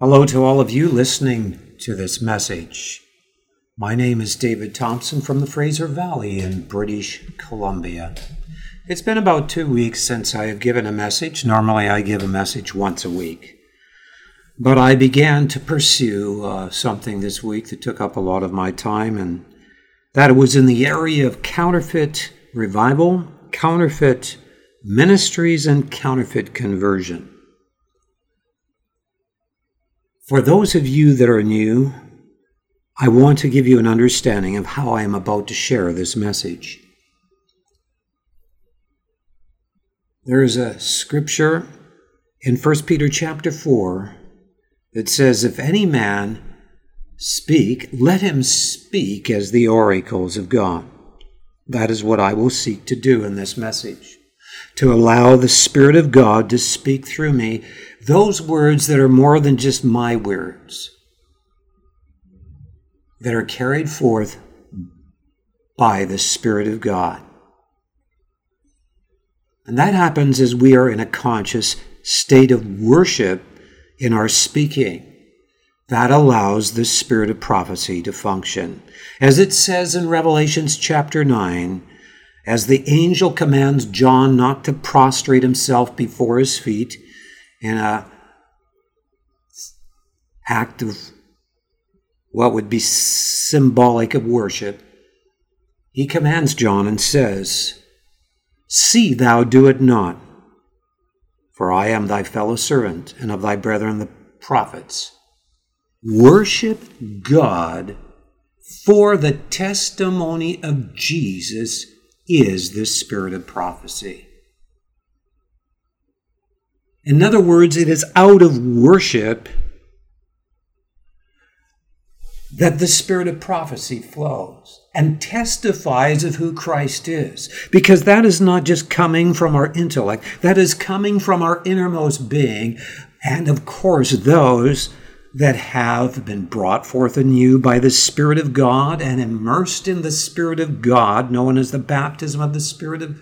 Hello to all of you listening to this message. My name is David Thompson from the Fraser Valley in British Columbia. It's been about two weeks since I have given a message. Normally, I give a message once a week. But I began to pursue uh, something this week that took up a lot of my time, and that was in the area of counterfeit revival, counterfeit ministries, and counterfeit conversion. For those of you that are new, I want to give you an understanding of how I am about to share this message. There is a scripture in 1 Peter chapter 4 that says, If any man speak, let him speak as the oracles of God. That is what I will seek to do in this message to allow the Spirit of God to speak through me those words that are more than just my words, that are carried forth by the Spirit of God. And that happens as we are in a conscious state of worship in our speaking. That allows the spirit of prophecy to function. As it says in Revelations chapter 9, as the angel commands John not to prostrate himself before his feet in a act of what would be symbolic of worship, he commands John and says, See thou do it not, for I am thy fellow servant and of thy brethren the prophets. Worship God, for the testimony of Jesus is the spirit of prophecy. In other words, it is out of worship that the spirit of prophecy flows and testifies of who Christ is. Because that is not just coming from our intellect, that is coming from our innermost being. And of course, those that have been brought forth anew by the Spirit of God and immersed in the Spirit of God, known as the baptism of the Spirit of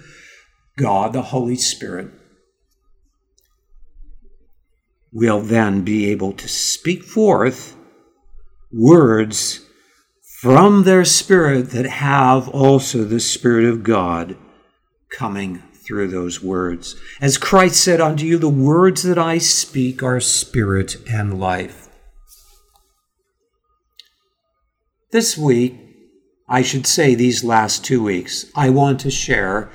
God, the Holy Spirit, will then be able to speak forth words from their spirit that have also the Spirit of God coming through those words. As Christ said unto you, the words that I speak are spirit and life. This week, I should say these last two weeks, I want to share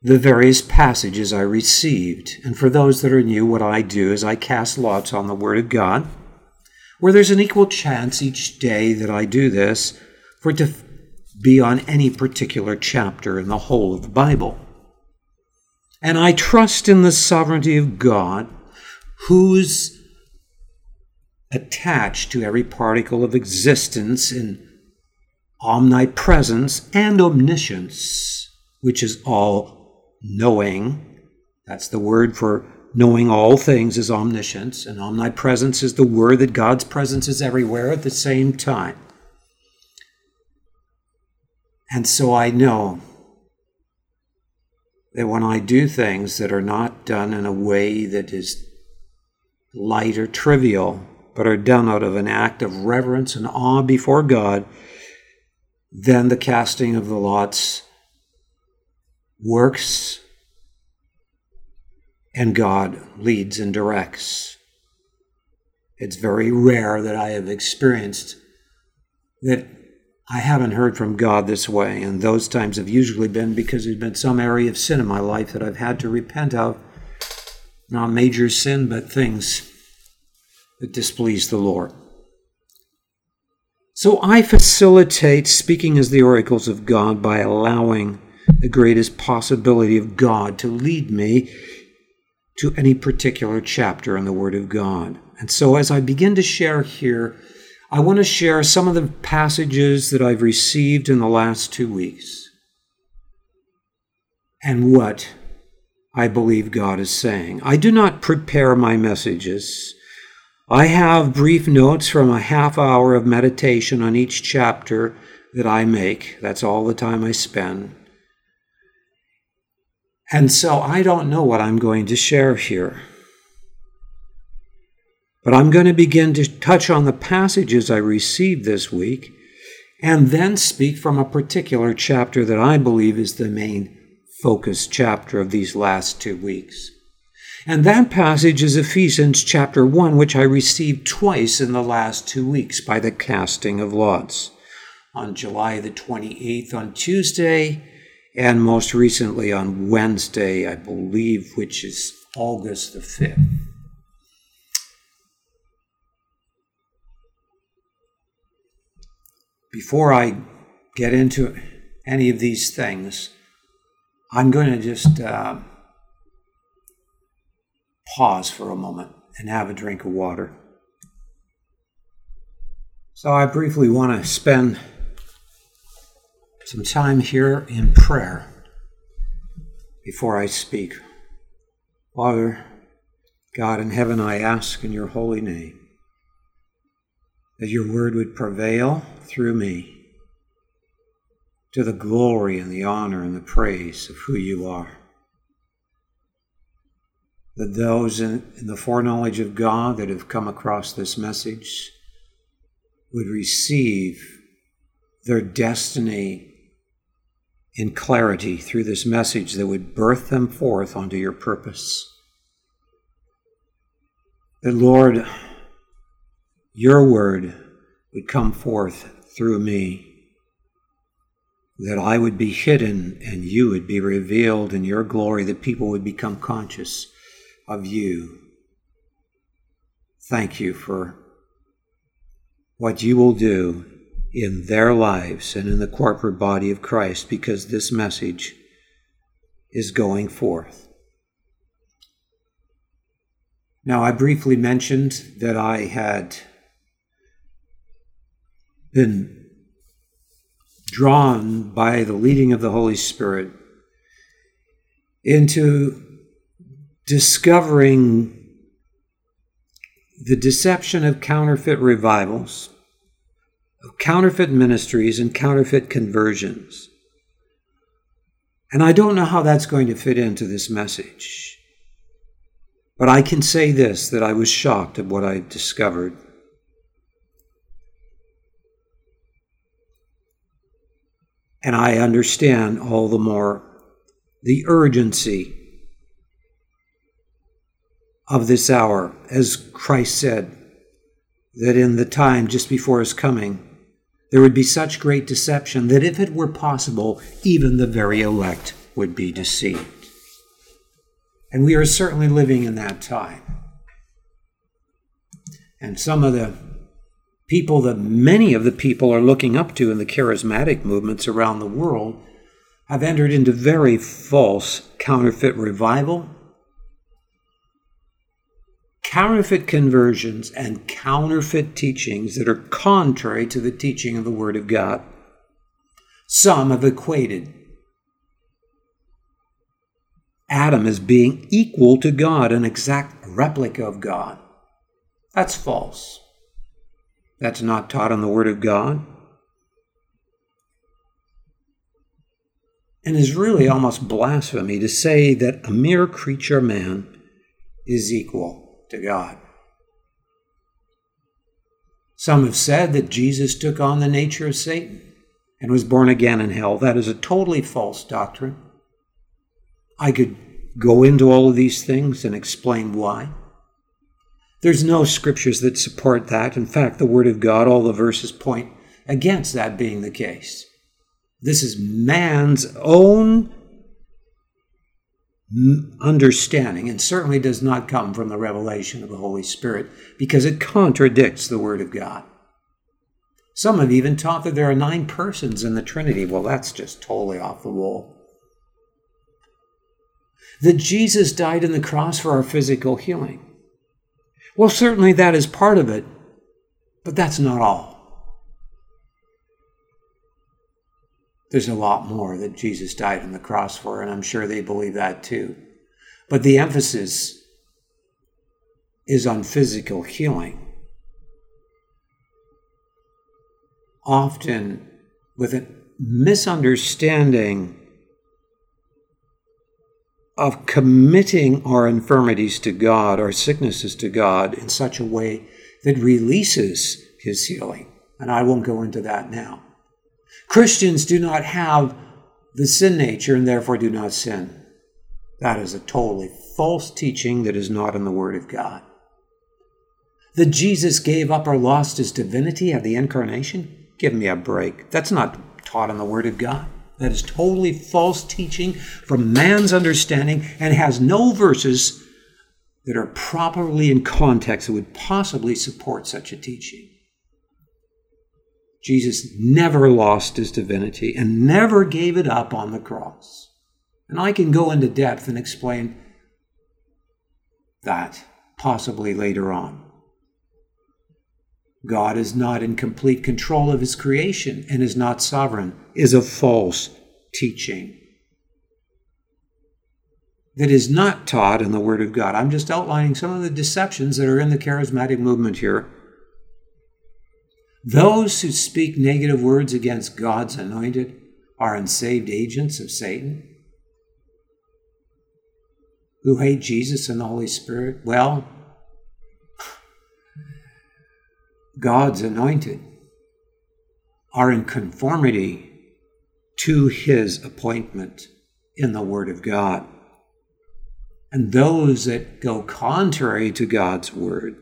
the various passages I received. And for those that are new, what I do is I cast lots on the Word of God, where there's an equal chance each day that I do this for it to be on any particular chapter in the whole of the Bible. And I trust in the sovereignty of God, whose attached to every particle of existence in omnipresence and omniscience, which is all knowing. That's the word for knowing all things is omniscience, and omnipresence is the word that God's presence is everywhere at the same time. And so I know that when I do things that are not done in a way that is light or trivial, but are done out of an act of reverence and awe before God, then the casting of the lots works and God leads and directs. It's very rare that I have experienced that I haven't heard from God this way, and those times have usually been because there's been some area of sin in my life that I've had to repent of. Not major sin, but things that displease the Lord. So I facilitate speaking as the oracles of God by allowing the greatest possibility of God to lead me to any particular chapter in the Word of God. And so as I begin to share here, I want to share some of the passages that I've received in the last two weeks and what I believe God is saying. I do not prepare my messages. I have brief notes from a half hour of meditation on each chapter that I make. That's all the time I spend. And so I don't know what I'm going to share here. But I'm going to begin to touch on the passages I received this week and then speak from a particular chapter that I believe is the main focus chapter of these last two weeks. And that passage is Ephesians chapter 1, which I received twice in the last two weeks by the casting of lots. On July the 28th, on Tuesday, and most recently on Wednesday, I believe, which is August the 5th. Before I get into any of these things, I'm going to just uh, pause for a moment and have a drink of water. So, I briefly want to spend some time here in prayer before I speak. Father, God in heaven, I ask in your holy name that your word would prevail through me to the glory and the honor and the praise of who you are. That those in, the foreknowledge of God that have come across this message would receive their destiny in clarity through this message that would birth them forth onto your purpose. That, Lord, your word would come forth through me that I would be hidden and you would be revealed in your glory, that people would become conscious of you. Thank you for what you will do in their lives and in the corporate body of Christ because this message is going forth. Now, I briefly mentioned that I had been drawn by the leading of the Holy Spirit into discovering the deception of counterfeit revivals, of counterfeit ministries, and counterfeit conversions. And I don't know how that's going to fit into this message. But I can say this that I was shocked at what I discovered. And I understand all the more the urgency of this hour, as Christ said, that in the time just before his coming, there would be such great deception that if it were possible, even the very elect would be deceived. And we are certainly living in that time. And some of the people that many of the people are looking up to in the charismatic movements around the world have entered into very false counterfeit revival, counterfeit conversions, and counterfeit teachings that are contrary to the teaching of the Word of God. Some have equated Adam as being equal to God, an exact replica of God. That's false. That's not taught in the Word of God. And is really almost blasphemy to say that a mere creature man is equal to God. Some have said that Jesus took on the nature of Satan and was born again in hell. That is a totally false doctrine. I could go into all of these things and explain why. There's no scriptures that support that. In fact, the Word of God, all the verses point against that being the case. This is man's own understanding and certainly does not come from the revelation of the Holy Spirit because it contradicts the Word of God. Some have even taught that there are nine persons in the Trinity. Well, that's just totally off the wall. That Jesus died on the cross for our physical healing. Well, certainly that is part of it, but that's not all. There's a lot more that Jesus died on the cross for, and I'm sure they believe that too. But the emphasis is on physical healing. Often with a misunderstanding of committing our infirmities to God, our sicknesses to God, in such a way that releases His healing. And I won't go into that now. Christians do not have the sin nature and therefore do not sin. That is a totally false teaching that is not in the Word of God. That Jesus gave up or lost his divinity at the incarnation? Give me a break. That's not taught in the Word of God. That is totally false teaching from man's understanding and has no verses that are properly in context that would possibly support such a teaching. Jesus never lost his divinity and never gave it up on the cross. And I can go into depth and explain that possibly later on. God is not in complete control of his creation and is not sovereign, is a false teaching that is not taught in the Word of God. I'm just outlining some of the deceptions that are in the charismatic movement here. Those who speak negative words against God's anointed are unsaved agents of Satan. Who hate Jesus and the Holy Spirit? Well, God's anointed are in conformity to his appointment in the Word of God. And those that go contrary to God's Word,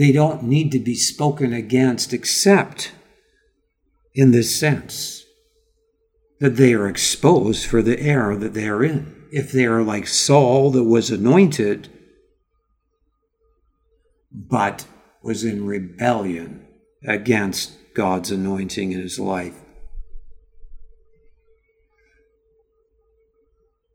they don't need to be spoken against except in this sense that they are exposed for the error that they are in. If they are like Saul that was anointed, but was in rebellion against God's anointing in his life.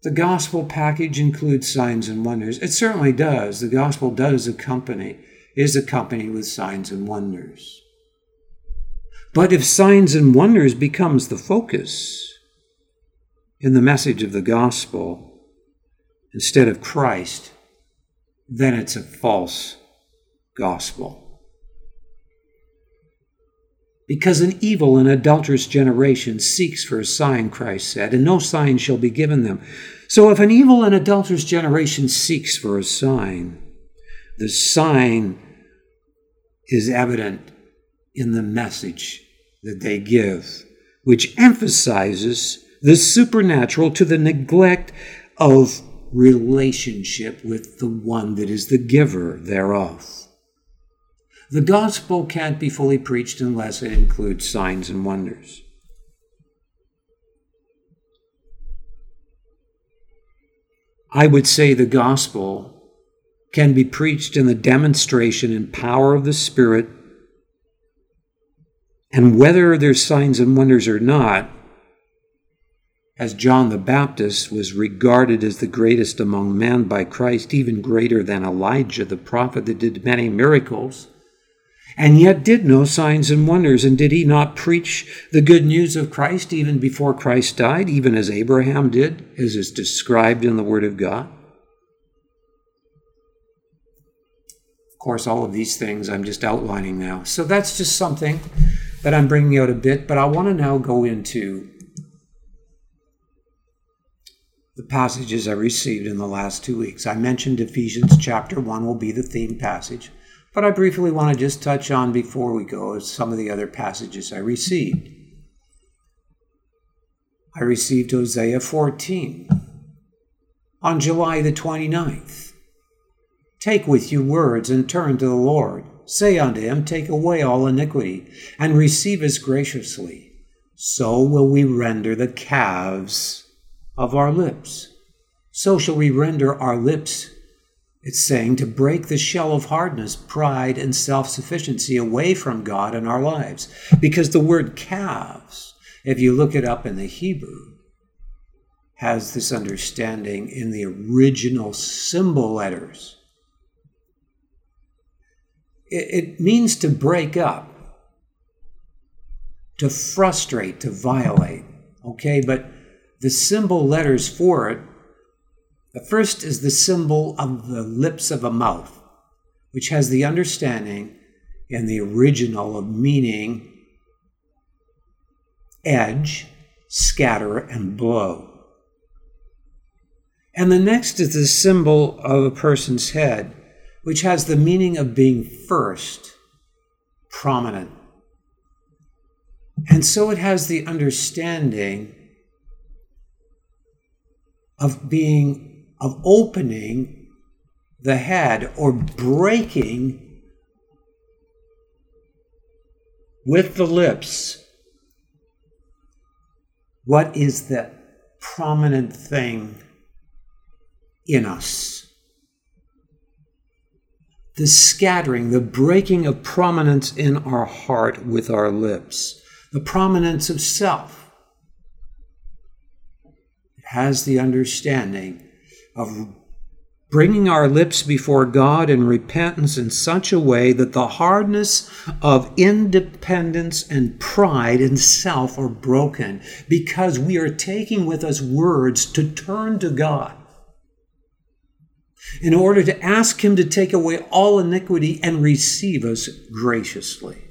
The gospel package includes signs and wonders. It certainly does. The gospel does accompany, is accompanied with signs and wonders. But if signs and wonders becomes the focus in the message of the gospel instead of Christ, then it's a false gospel. Because an evil and adulterous generation seeks for a sign, Christ said, and no sign shall be given them. So if an evil and adulterous generation seeks for a sign, the sign is evident in the message that they give, which emphasizes the supernatural to the neglect of relationship with the one that is the giver thereof. The gospel can't be fully preached unless it includes signs and wonders. I would say the gospel can be preached in the demonstration and power of the Spirit, and whether there's signs and wonders or not, as John the Baptist was regarded as the greatest among men by Christ, even greater than Elijah the prophet that did many miracles and yet did no signs and wonders. And did he not preach the good news of Christ even before Christ died, even as Abraham did, as is described in the Word of God? Course, all of these things I'm just outlining now. So that's just something that I'm bringing out a bit, but I want to now go into the passages I received in the last two weeks. I mentioned Ephesians chapter 1 will be the theme passage. But I briefly want to just touch on before we go some of the other passages I received. I received Hosea 14 on July the 29th. Take with you words and turn to the Lord. Say unto him, Take away all iniquity, and receive us graciously. So will we render the calves of our lips. So shall we render our lips it's saying to break the shell of hardness, pride, and self sufficiency away from God in our lives. Because the word calves, if you look it up in the Hebrew, has this understanding in the original symbol letters. It, means to break up, to frustrate, to violate. Okay, but the symbol letters for it the first is the symbol of the lips of a mouth, which has the understanding in the original of meaning edge, scatter, and blow. And the next is the symbol of a person's head, which has the meaning of being first, prominent. And so it has the understanding of being, of opening the head or breaking with the lips what is the prominent thing in us. The scattering, the breaking of prominence in our heart with our lips, the prominence of self. It has the understanding of bringing our lips before God in repentance in such a way that the hardness of independence and pride and self are broken because we are taking with us words to turn to God in order to ask Him to take away all iniquity and receive us graciously.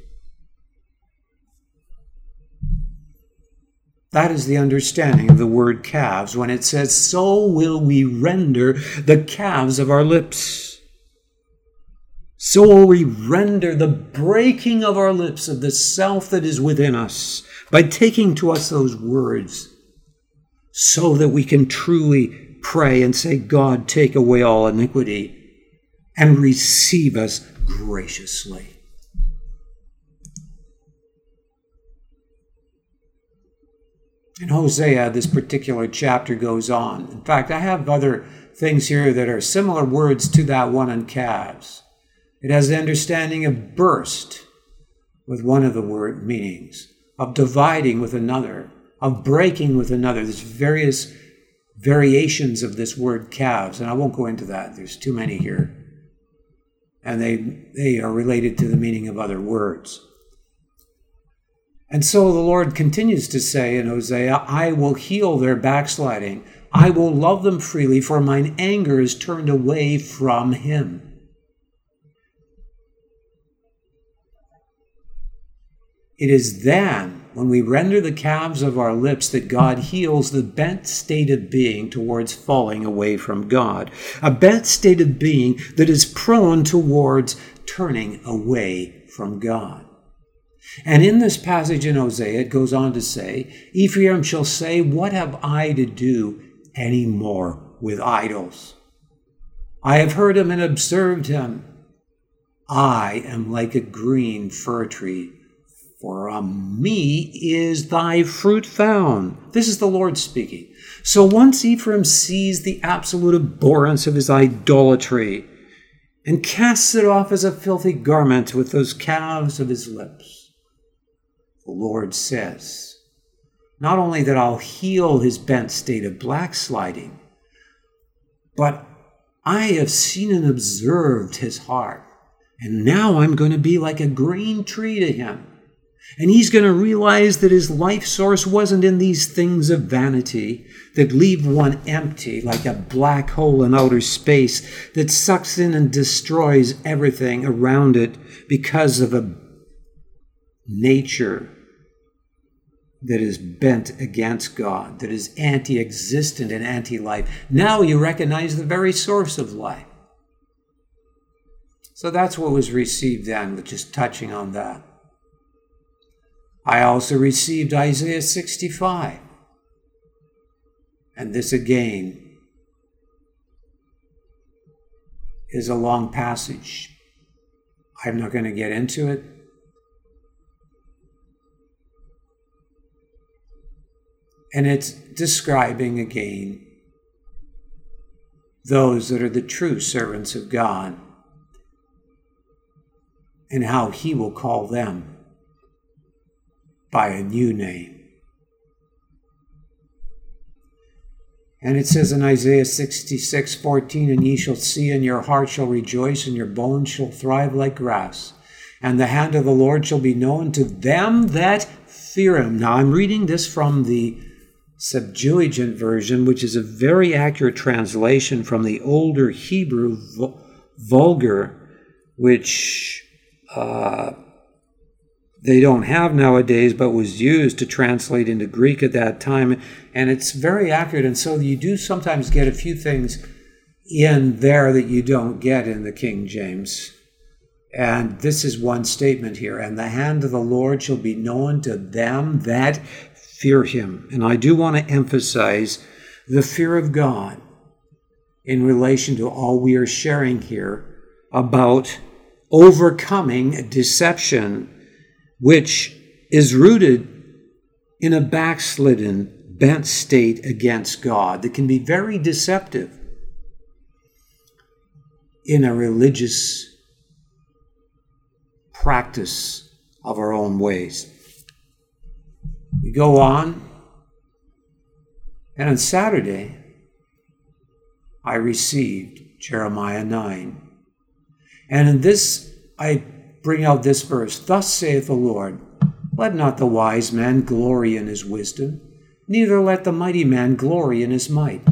That is the understanding of the word calves when it says, So will we render the calves of our lips. So will we render the breaking of our lips of the self that is within us by taking to us those words so that we can truly pray and say, God, take away all iniquity and receive us graciously. In Hosea, this particular chapter goes on. In fact, I have other things here that are similar words to that one on calves. It has the understanding of burst with one of the word meanings, of dividing with another, of breaking with another. There's various variations of this word calves, and I won't go into that. There's too many here. And they, they are related to the meaning of other words. And so the Lord continues to say in Hosea, I will heal their backsliding. I will love them freely, for mine anger is turned away from him. It is then, when we render the calves of our lips, that God heals the bent state of being towards falling away from God. A bent state of being that is prone towards turning away from God. And in this passage in Hosea, it goes on to say, Ephraim shall say, What have I to do any more with idols? I have heard him and observed him. I am like a green fir tree, for on me is thy fruit found. This is the Lord speaking. So once Ephraim sees the absolute abhorrence of his idolatry and casts it off as a filthy garment with those calves of his lips, the Lord says. Not only that I'll heal his bent state of backsliding, but I have seen and observed his heart. And now I'm going to be like a green tree to him. And he's going to realize that his life source wasn't in these things of vanity that leave one empty like a black hole in outer space that sucks in and destroys everything around it because of a nature that is bent against God, that is anti existent and anti life. Now you recognize the very source of life. So that's what was received then, with just touching on that. I also received Isaiah 65. And this again is a long passage. I'm not going to get into it. And it's describing again those that are the true servants of God and how He will call them by a new name. And it says in Isaiah 66 14, And ye shall see, and your heart shall rejoice, and your bones shall thrive like grass. And the hand of the Lord shall be known to them that fear him. Now I'm reading this from the Septuagint version, which is a very accurate translation from the older Hebrew Vorlage, which uh, they don't have nowadays, but was used to translate into Greek at that time. And it's very accurate. And so you do sometimes get a few things in there that you don't get in the King James. And this is one statement here and the hand of the Lord shall be known to them that fear him. And I do want to emphasize the fear of God in relation to all we are sharing here about overcoming deception, which is rooted in a backslidden, bent state against God that can be very deceptive in a religious practice of our own ways. We go on, and on Saturday, I received Jeremiah 9. And in this, I bring out this verse Thus saith the Lord, Let not the wise man glory in his wisdom, neither let the mighty man glory in his might.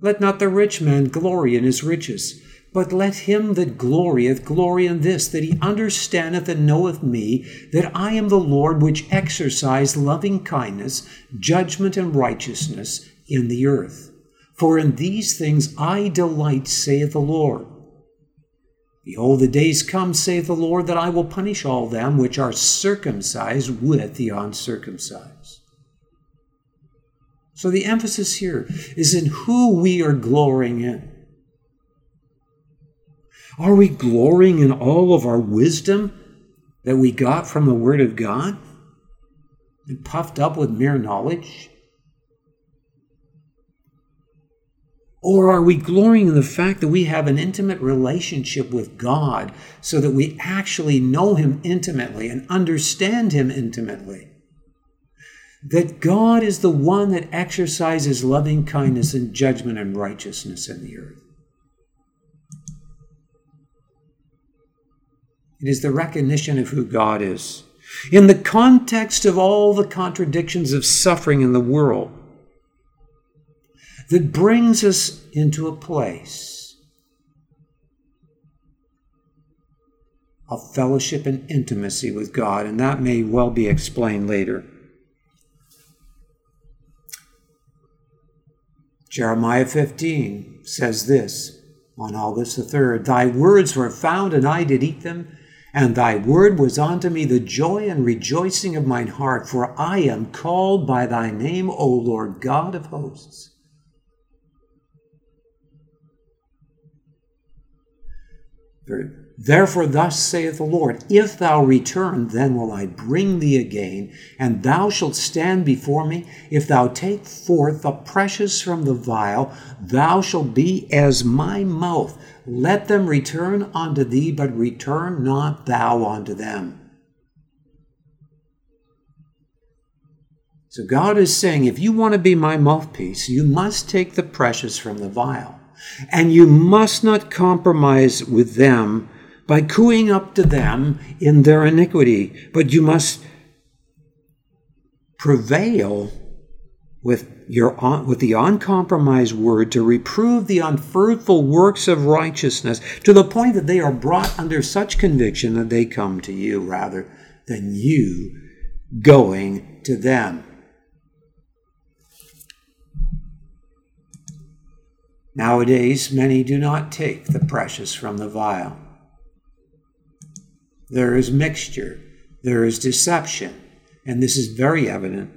Let not the rich man glory in his riches but let him that glorieth glory in this, that he understandeth and knoweth me, that I am the Lord which exercise loving kindness, judgment, and righteousness in the earth. For in these things I delight, saith the Lord. Behold, the days come, saith the Lord, that I will punish all them which are circumcised with the uncircumcised. So the emphasis here is in who we are glorying in. Are we glorying in all of our wisdom that we got from the Word of God and puffed up with mere knowledge? Or are we glorying in the fact that we have an intimate relationship with God so that we actually know Him intimately and understand Him intimately? That God is the one that exercises loving kindness and judgment and righteousness in the earth. It is the recognition of who God is. In the context of all the contradictions of suffering in the world, that brings us into a place of fellowship and intimacy with God, and that may well be explained later. Jeremiah 15 says this on August the 3rd Thy words were found, and I did eat them and thy word was unto me the joy and rejoicing of mine heart, for I am called by thy name, O Lord God of hosts. Therefore, thus saith the Lord If thou return, then will I bring thee again, and thou shalt stand before me. If thou take forth the precious from the vial, thou shalt be as my mouth. Let them return unto thee, but return not thou unto them. So God is saying, if you want to be my mouthpiece, you must take the precious from the vial. And you must not compromise with them by cooing up to them in their iniquity, but you must prevail with your with the uncompromised word to reprove the unfruitful works of righteousness to the point that they are brought under such conviction that they come to you rather than you going to them. Nowadays, many do not take the precious from the vial. There is mixture, there is deception, and this is very evident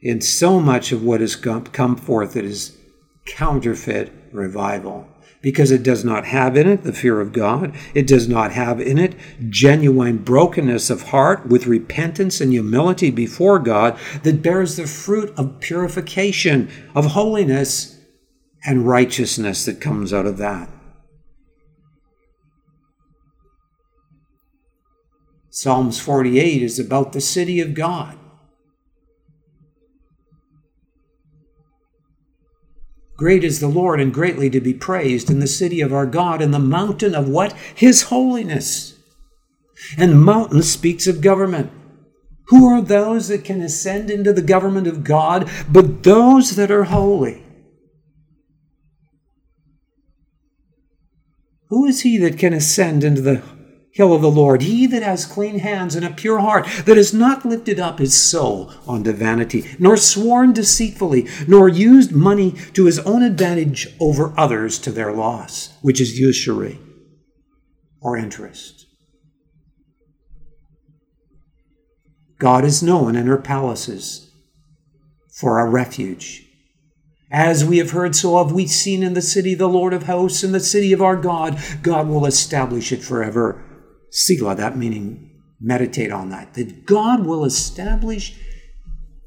in so much of what has come forth that is counterfeit revival because it does not have in it the fear of God. It does not have in it genuine brokenness of heart with repentance and humility before God that bears the fruit of purification, of holiness, and righteousness that comes out of that. Psalms 48 is about the city of God. Great is the Lord and greatly to be praised in the city of our God, in the mountain of what? His holiness. And mountain speaks of government. Who are those that can ascend into the government of God but those that are holy? Who is he that can ascend into the hill of the Lord, he that has clean hands and a pure heart, that has not lifted up his soul unto vanity, nor sworn deceitfully, nor used money to his own advantage over others to their loss, which is usury or interest. God is known in her palaces for a refuge. As we have heard, so have we seen in the city the Lord of hosts, in the city of our God. God will establish it forever. Selah, that meaning meditate on that. That God will establish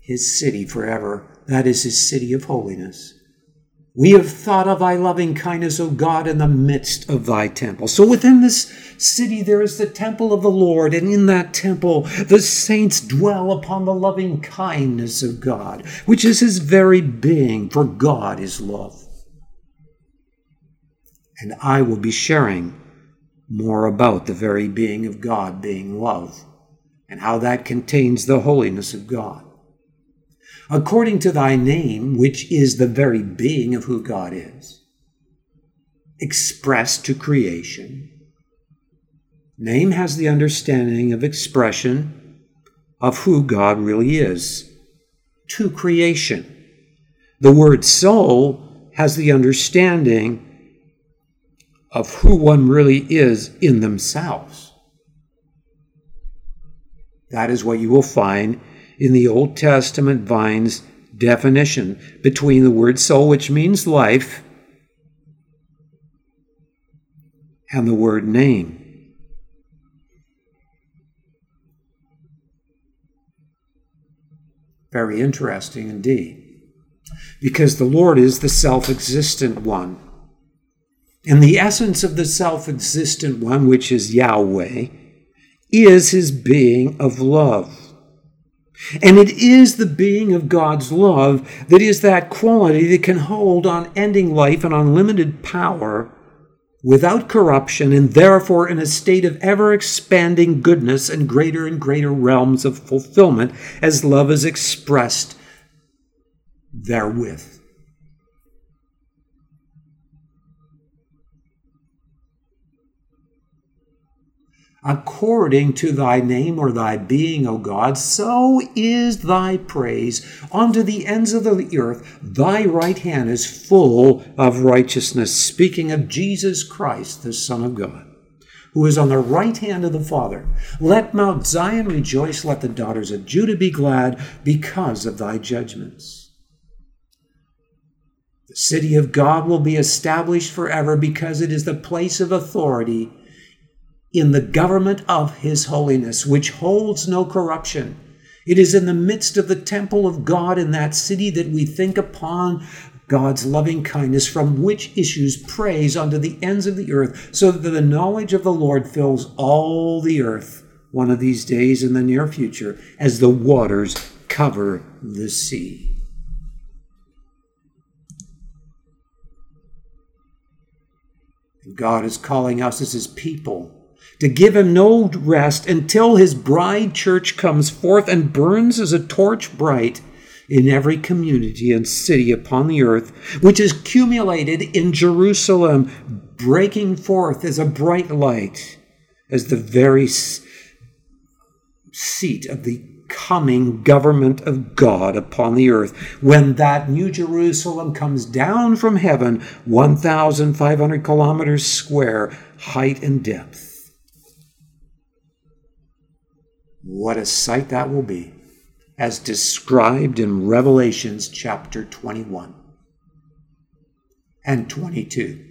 his city forever. That is his city of holiness. We have thought of thy loving kindness, O God, in the midst of thy temple. So within this city there is the temple of the Lord, and in that temple the saints dwell upon the loving kindness of God, which is his very being, for God is love. And I will be sharing more about the very being of God being love, and how that contains the holiness of God according to thy name, which is the very being of who God is, expressed to creation. Name has the understanding of expression of who God really is to creation. The word soul has the understanding of who one really is in themselves. That is what you will find in the Old Testament Vine's definition between the word soul, which means life, and the word name. Very interesting indeed. Because the Lord is the self existent one. And the essence of the self existent one, which is Yahweh, is his being of love. And it is the being of God's love that is that quality that can hold unending life and unlimited power without corruption and therefore in a state of ever expanding goodness and greater and greater realms of fulfillment as love is expressed therewith. According to thy name or thy being, O God, so is thy praise unto the ends of the earth. Thy right hand is full of righteousness. Speaking of Jesus Christ, the Son of God, who is on the right hand of the Father. Let Mount Zion rejoice, let the daughters of Judah be glad because of thy judgments. The city of God will be established forever because it is the place of authority in the government of His holiness, which holds no corruption. It is in the midst of the temple of God in that city that we think upon God's loving kindness, from which issues praise unto the ends of the earth, so that the knowledge of the Lord fills all the earth one of these days in the near future, as the waters cover the sea. God is calling us as his people to give him no rest until his bride church comes forth and burns as a torch bright in every community and city upon the earth, which is accumulated in Jerusalem, breaking forth as a bright light, as the very seat of the coming government of God upon the earth. When that new Jerusalem comes down from heaven, 1,500 kilometers square, height and depth What a sight that will be, as described in Revelations chapter 21 and 22.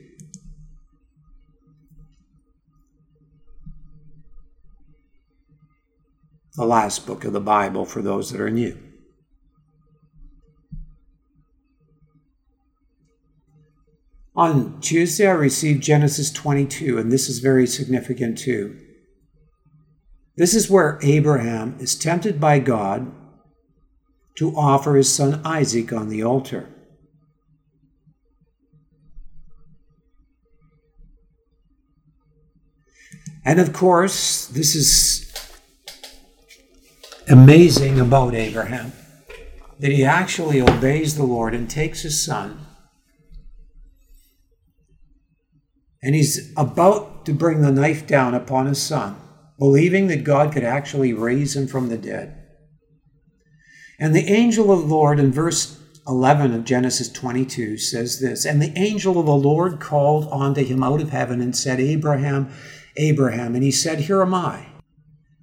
The last book of the Bible for those that are new. On Tuesday, I received Genesis 22, and this is very significant too. This is where Abraham is tempted by God to offer his son Isaac on the altar. And of course, this is amazing about Abraham that he actually obeys the Lord and takes his son. And he's about to bring the knife down upon his son, believing that God could actually raise him from the dead. And the angel of the Lord in verse 11 of Genesis 22 says this And the angel of the Lord called unto him out of heaven and said, Abraham, Abraham. And he said, Here am I.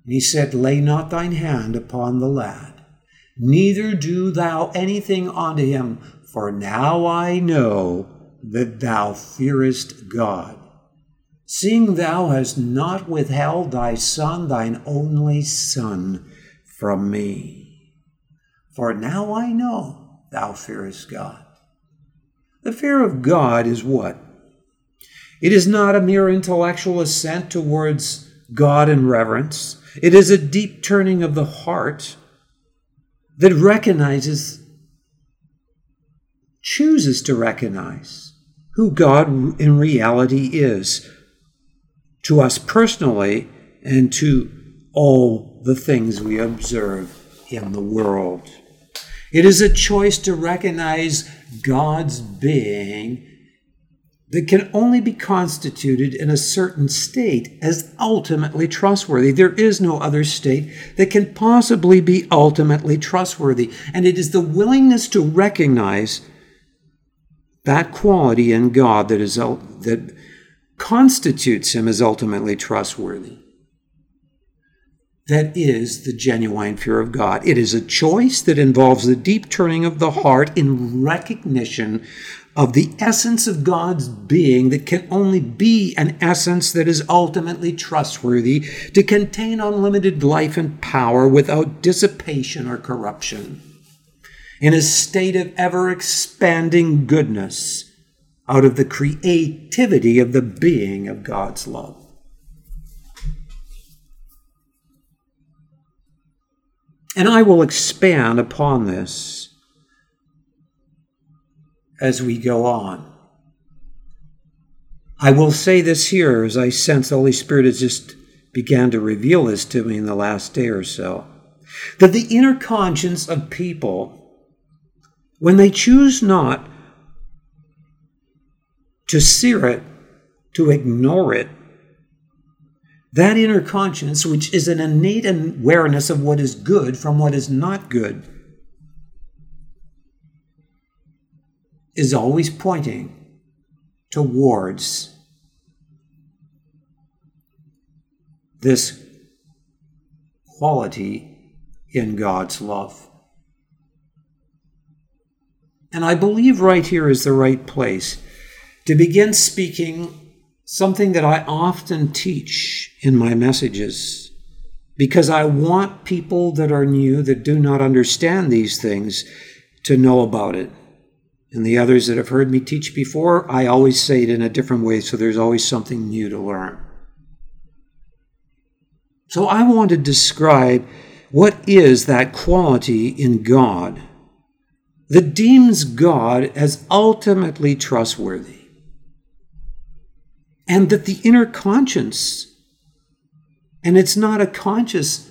And he said, Lay not thine hand upon the lad, neither do thou anything unto him, for now I know that thou fearest God, seeing thou hast not withheld thy son, thine only son, from me. For now I know thou fearest God. The fear of God is what? It is not a mere intellectual assent towards God in reverence. It is a deep turning of the heart that recognizes, chooses to recognize who God in reality is to us personally and to all the things we observe in the world. It is a choice to recognize God's being that can only be constituted in a certain state as ultimately trustworthy. There is no other state that can possibly be ultimately trustworthy. And it is the willingness to recognize that quality in God that is that constitutes him as ultimately trustworthy that is the genuine fear of God. It is a choice that involves the deep turning of the heart in recognition of the essence of God's being that can only be an essence that is ultimately trustworthy to contain unlimited life and power without dissipation or corruption. In a state of ever expanding goodness out of the creativity of the being of God's love. And I will expand upon this as we go on. I will say this here as I sense the Holy Spirit has just began to reveal this to me in the last day or so. That the inner conscience of people, when they choose not to sear it, to ignore it, that inner conscience, which is an innate awareness of what is good from what is not good, is always pointing towards this quality in God's love. And I believe right here is the right place to begin speaking something that I often teach in my messages because I want people that are new, that do not understand these things, to know about it. And the others that have heard me teach before, I always say it in a different way, so there's always something new to learn. So I want to describe what is that quality in God that deems God as ultimately trustworthy and that the inner conscience, and it's not a conscious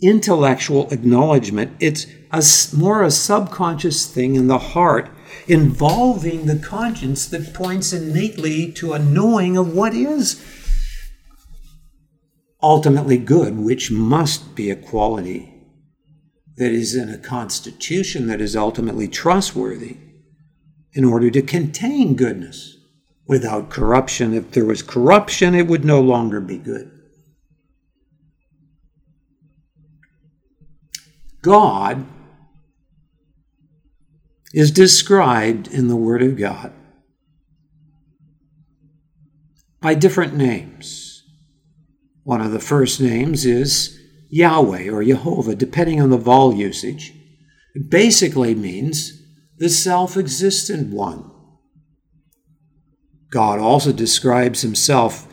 intellectual acknowledgement, it's a, more a subconscious thing in the heart involving the conscience that points innately to a knowing of what is ultimately good, which must be a quality that is in a constitution that is ultimately trustworthy in order to contain goodness without corruption. If there was corruption, it would no longer be good. God is described in the Word of God by different names. One of the first names is Yahweh or Jehovah, depending on the vol usage. It basically means the self existent one God also describes himself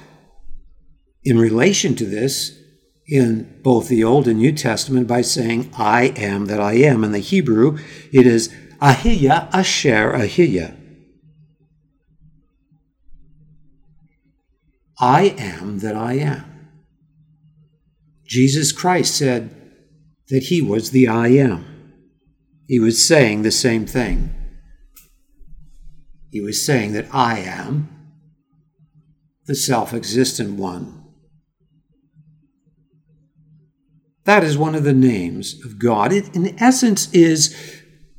in relation to this in both the Old and New Testament by saying, I am that I am. In the Hebrew, it is Ahiyah Asher Ahiyah. I am that I am. Jesus Christ said that he was the I am. He was saying the same thing. He was saying that I am the self existent one. That is one of the names of God. It, in essence, is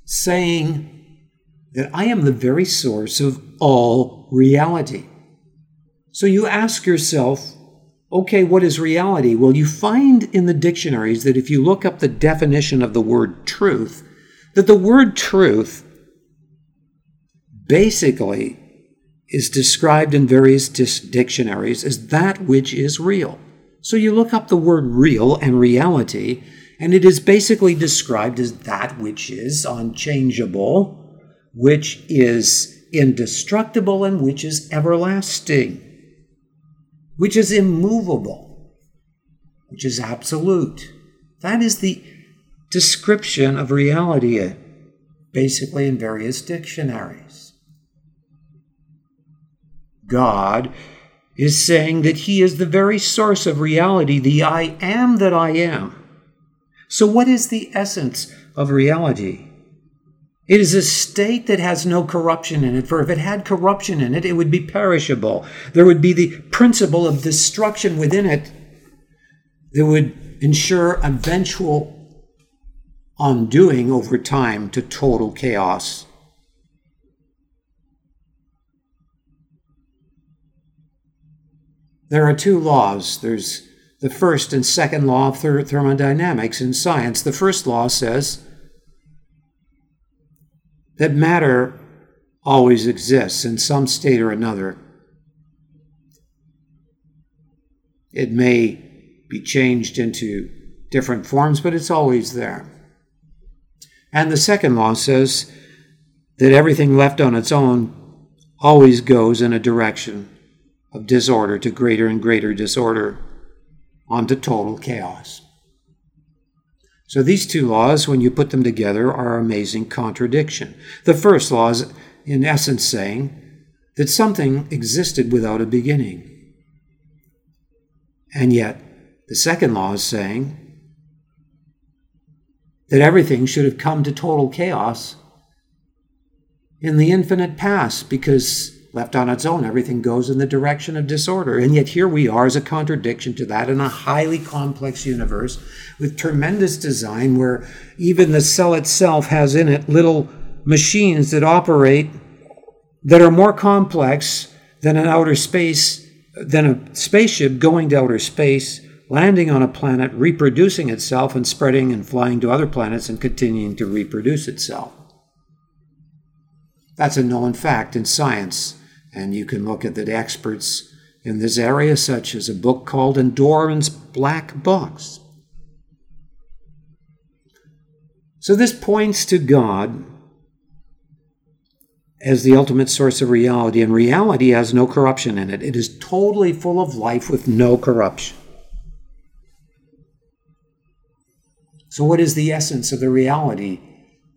saying that I am the very source of all reality. So you ask yourself, okay, what is reality? Well, you find in the dictionaries that if you look up the definition of the word truth, that the word truth basically is described in various dis- dictionaries as that which is real. So you look up the word real and reality, and it is basically described as that which is unchangeable, which is indestructible, and which is everlasting, which is immovable, which is absolute. That is the description of reality, basically in various dictionaries. God is saying that He is the very source of reality, the I am that I am. So, what is the essence of reality? It is a state that has no corruption in it, for if it had corruption in it, it would be perishable. There would be the principle of destruction within it that would ensure eventual undoing over time to total chaos. There are two laws. There's the first and second law of thermodynamics in science. The first law says that matter always exists in some state or another. It may be changed into different forms, but it's always there. And the second law says that everything left on its own always goes in a direction of disorder to greater and greater disorder, onto total chaos. So these two laws, when you put them together, are amazing contradiction. The first law is, in essence, saying that something existed without a beginning. And yet, the second law is saying that everything should have come to total chaos in the infinite past because Left on its own, everything goes in the direction of disorder. And yet, here we are as a contradiction to that in a highly complex universe with tremendous design where even the cell itself has in it little machines that operate that are more complex than an outer space, than a spaceship going to outer space, landing on a planet, reproducing itself, and spreading and flying to other planets and continuing to reproduce itself. That's a known fact in science. And you can look at the experts in this area, such as a book called Darwin's Black Box. So this points to God as the ultimate source of reality, and reality has no corruption in it. It is totally full of life with no corruption. So, what is the essence of the reality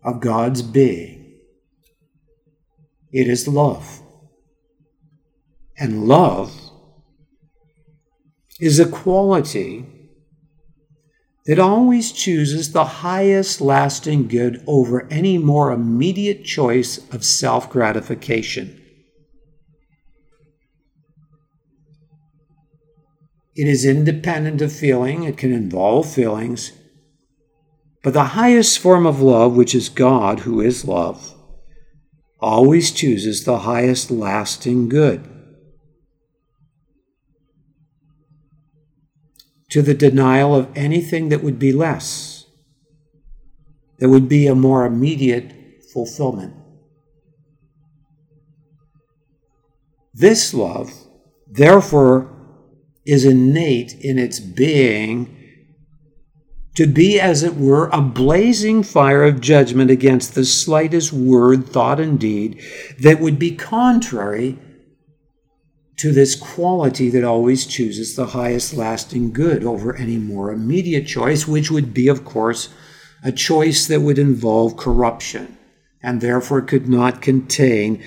of God's being? It is love. And love is a quality that always chooses the highest lasting good over any more immediate choice of self gratification. It is independent of feeling, it can involve feelings, but the highest form of love, which is God, who is love, always chooses the highest lasting good. to the denial of anything that would be less, that would be a more immediate fulfillment. This love, therefore, is innate in its being to be, as it were, a blazing fire of judgment against the slightest word, thought, and deed that would be contrary to this quality that always chooses the highest lasting good over any more immediate choice, which would be, of course, a choice that would involve corruption and therefore could not contain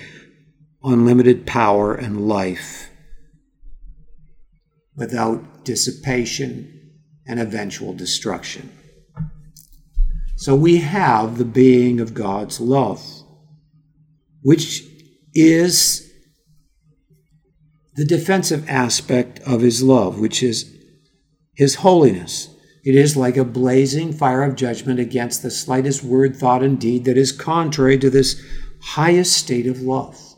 unlimited power and life without dissipation and eventual destruction. So we have the being of God's love, which is the defensive aspect of his love, which is his holiness. It is like a blazing fire of judgment against the slightest word, thought, and deed that is contrary to this highest state of love.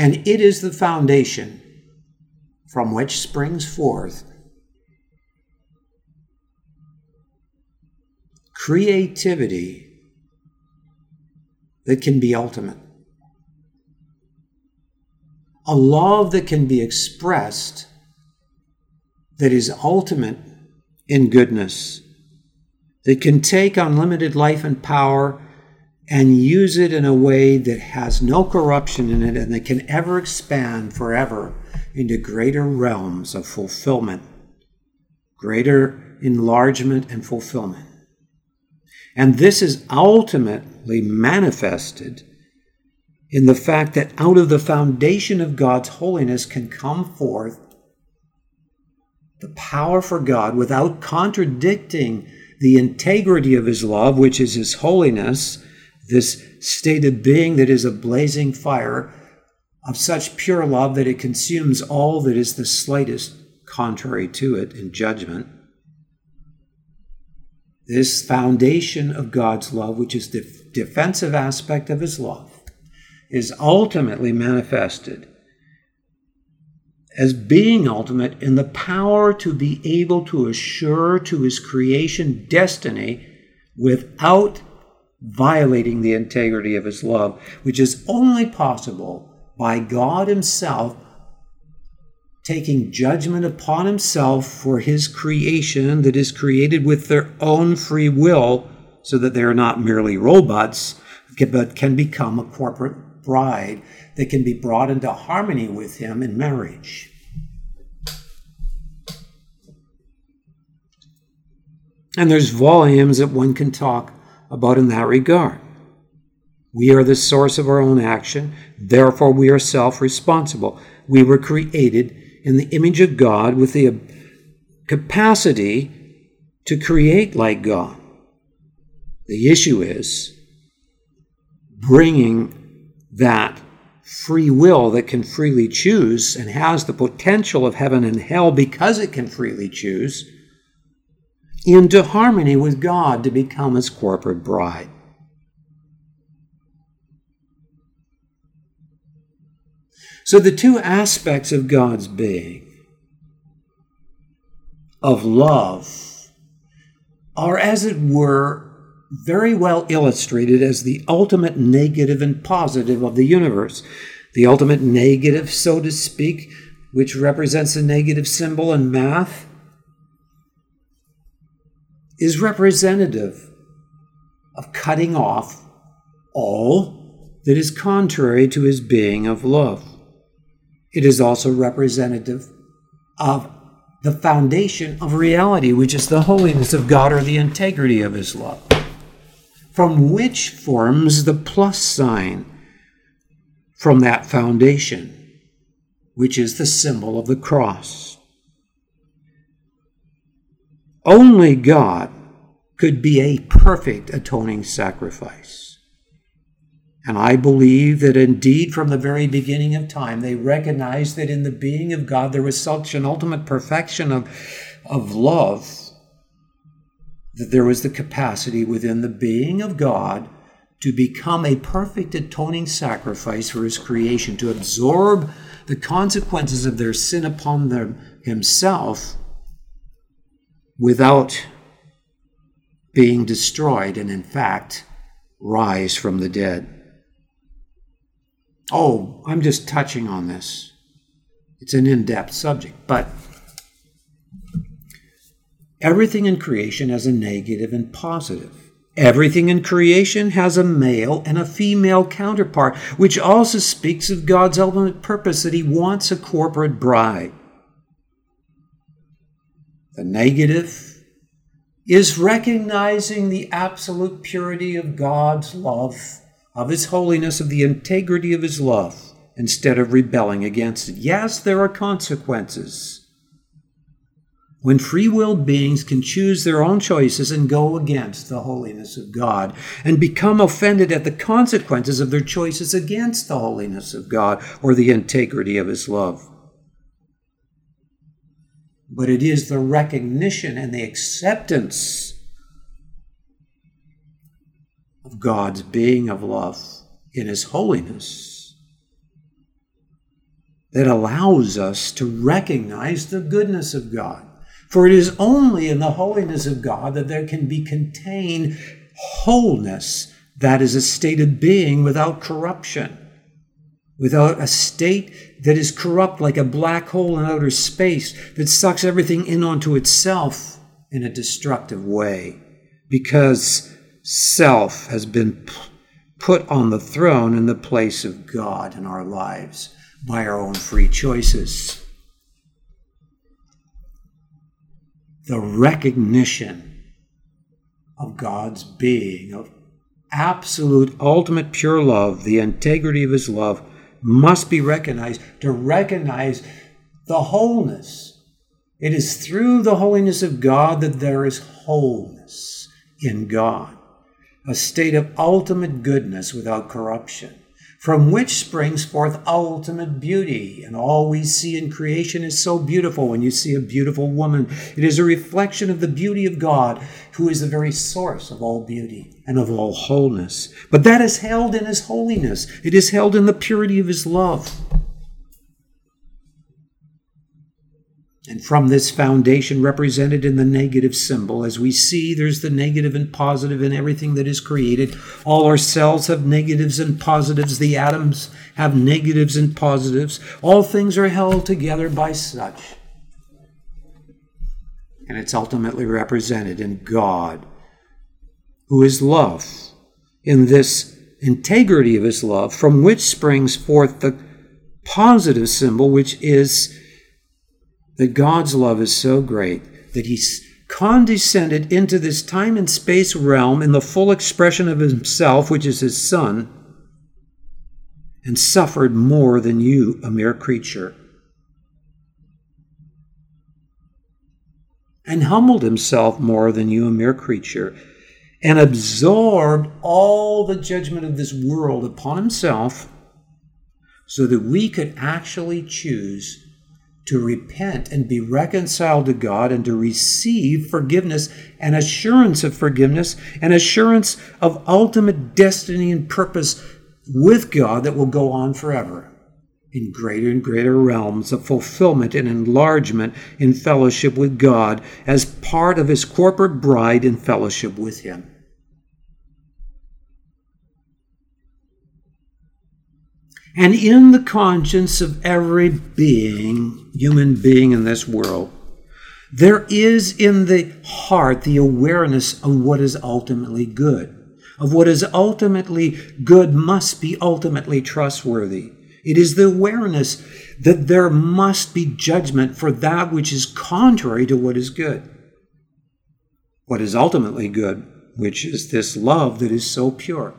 And it is the foundation from which springs forth creativity that can be ultimate. A love that can be expressed that is ultimate in goodness, that can take unlimited life and power and use it in a way that has no corruption in it and that can ever expand forever into greater realms of fulfillment, greater enlargement and fulfillment. And this is ultimately manifested in the fact that out of the foundation of God's holiness can come forth the power for God without contradicting the integrity of His love, which is His holiness, this state of being that is a blazing fire of such pure love that it consumes all that is the slightest contrary to it in judgment. This foundation of God's love, which is the defensive aspect of his love, is ultimately manifested as being ultimate in the power to be able to assure to his creation destiny without violating the integrity of his love, which is only possible by God Himself taking judgment upon himself for his creation that is created with their own free will, so that they are not merely robots, but can become a corporate bride that can be brought into harmony with him in marriage. And there's volumes that one can talk about in that regard. We are the source of our own action, therefore, we are self responsible. We were created in the image of God with the capacity to create like God. The issue is bringing that free will that can freely choose and has the potential of heaven and hell because it can freely choose into harmony with God to become his corporate bride. So, the two aspects of God's being, of love, are, as it were, very well illustrated as the ultimate negative and positive of the universe. The ultimate negative, so to speak, which represents a negative symbol in math, is representative of cutting off all that is contrary to his being of love. It is also representative of the foundation of reality, which is the holiness of God or the integrity of His love, from which forms the plus sign from that foundation, which is the symbol of the cross. Only God could be a perfect atoning sacrifice. And I believe that indeed from the very beginning of time, they recognized that in the being of God there was such an ultimate perfection of, of love that there was the capacity within the being of God to become a perfect atoning sacrifice for his creation, to absorb the consequences of their sin upon them himself without being destroyed, and in fact, rise from the dead. Oh, I'm just touching on this. It's an in depth subject, but everything in creation has a negative and positive. Everything in creation has a male and a female counterpart, which also speaks of God's ultimate purpose that He wants a corporate bride. The negative is recognizing the absolute purity of God's love of his holiness, of the integrity of his love, instead of rebelling against it. Yes, there are consequences. when free willed beings can choose their own choices and go against the holiness of God and become offended at the consequences of their choices against the holiness of God or the integrity of His love. But it is the recognition and the acceptance of God's being of love in His holiness that allows us to recognize the goodness of God. For it is only in the holiness of God that there can be contained wholeness, that is, a state of being without corruption, without a state that is corrupt like a black hole in outer space that sucks everything in onto itself in a destructive way, because self has been put on the throne in the place of God in our lives by our own free choices. the recognition of God's being, of absolute, ultimate, pure love, the integrity of His love, must be recognized to recognize the wholeness. It is through the holiness of God that there is wholeness in God, a state of ultimate goodness without corruption from which springs forth ultimate beauty. And all we see in creation is so beautiful. When you see a beautiful woman, it is a reflection of the beauty of God, who is the very source of all beauty and of all wholeness. But that is held in His holiness, it is held in the purity of His love. And from this foundation represented in the negative symbol, as we see, there's the negative and positive in everything that is created. All our cells have negatives and positives. The atoms have negatives and positives. All things are held together by such. And it's ultimately represented in God, who is love, in this integrity of his love, from which springs forth the positive symbol, which is that God's love is so great that He condescended into this time and space realm in the full expression of Himself, which is His Son, and suffered more than you, a mere creature. And humbled himself more than you, a mere creature, and absorbed all the judgment of this world upon himself, so that we could actually choose to repent and be reconciled to God and to receive forgiveness and assurance of forgiveness and assurance of ultimate destiny and purpose with God that will go on forever in greater and greater realms of fulfillment and enlargement in fellowship with God as part of His corporate bride in fellowship with Him. And in the conscience of every being, human being in this world, there is in the heart the awareness of what is ultimately good. Of what is ultimately good must be ultimately trustworthy. It is the awareness that there must be judgment for that which is contrary to what is good. What is ultimately good, which is this love that is so pure.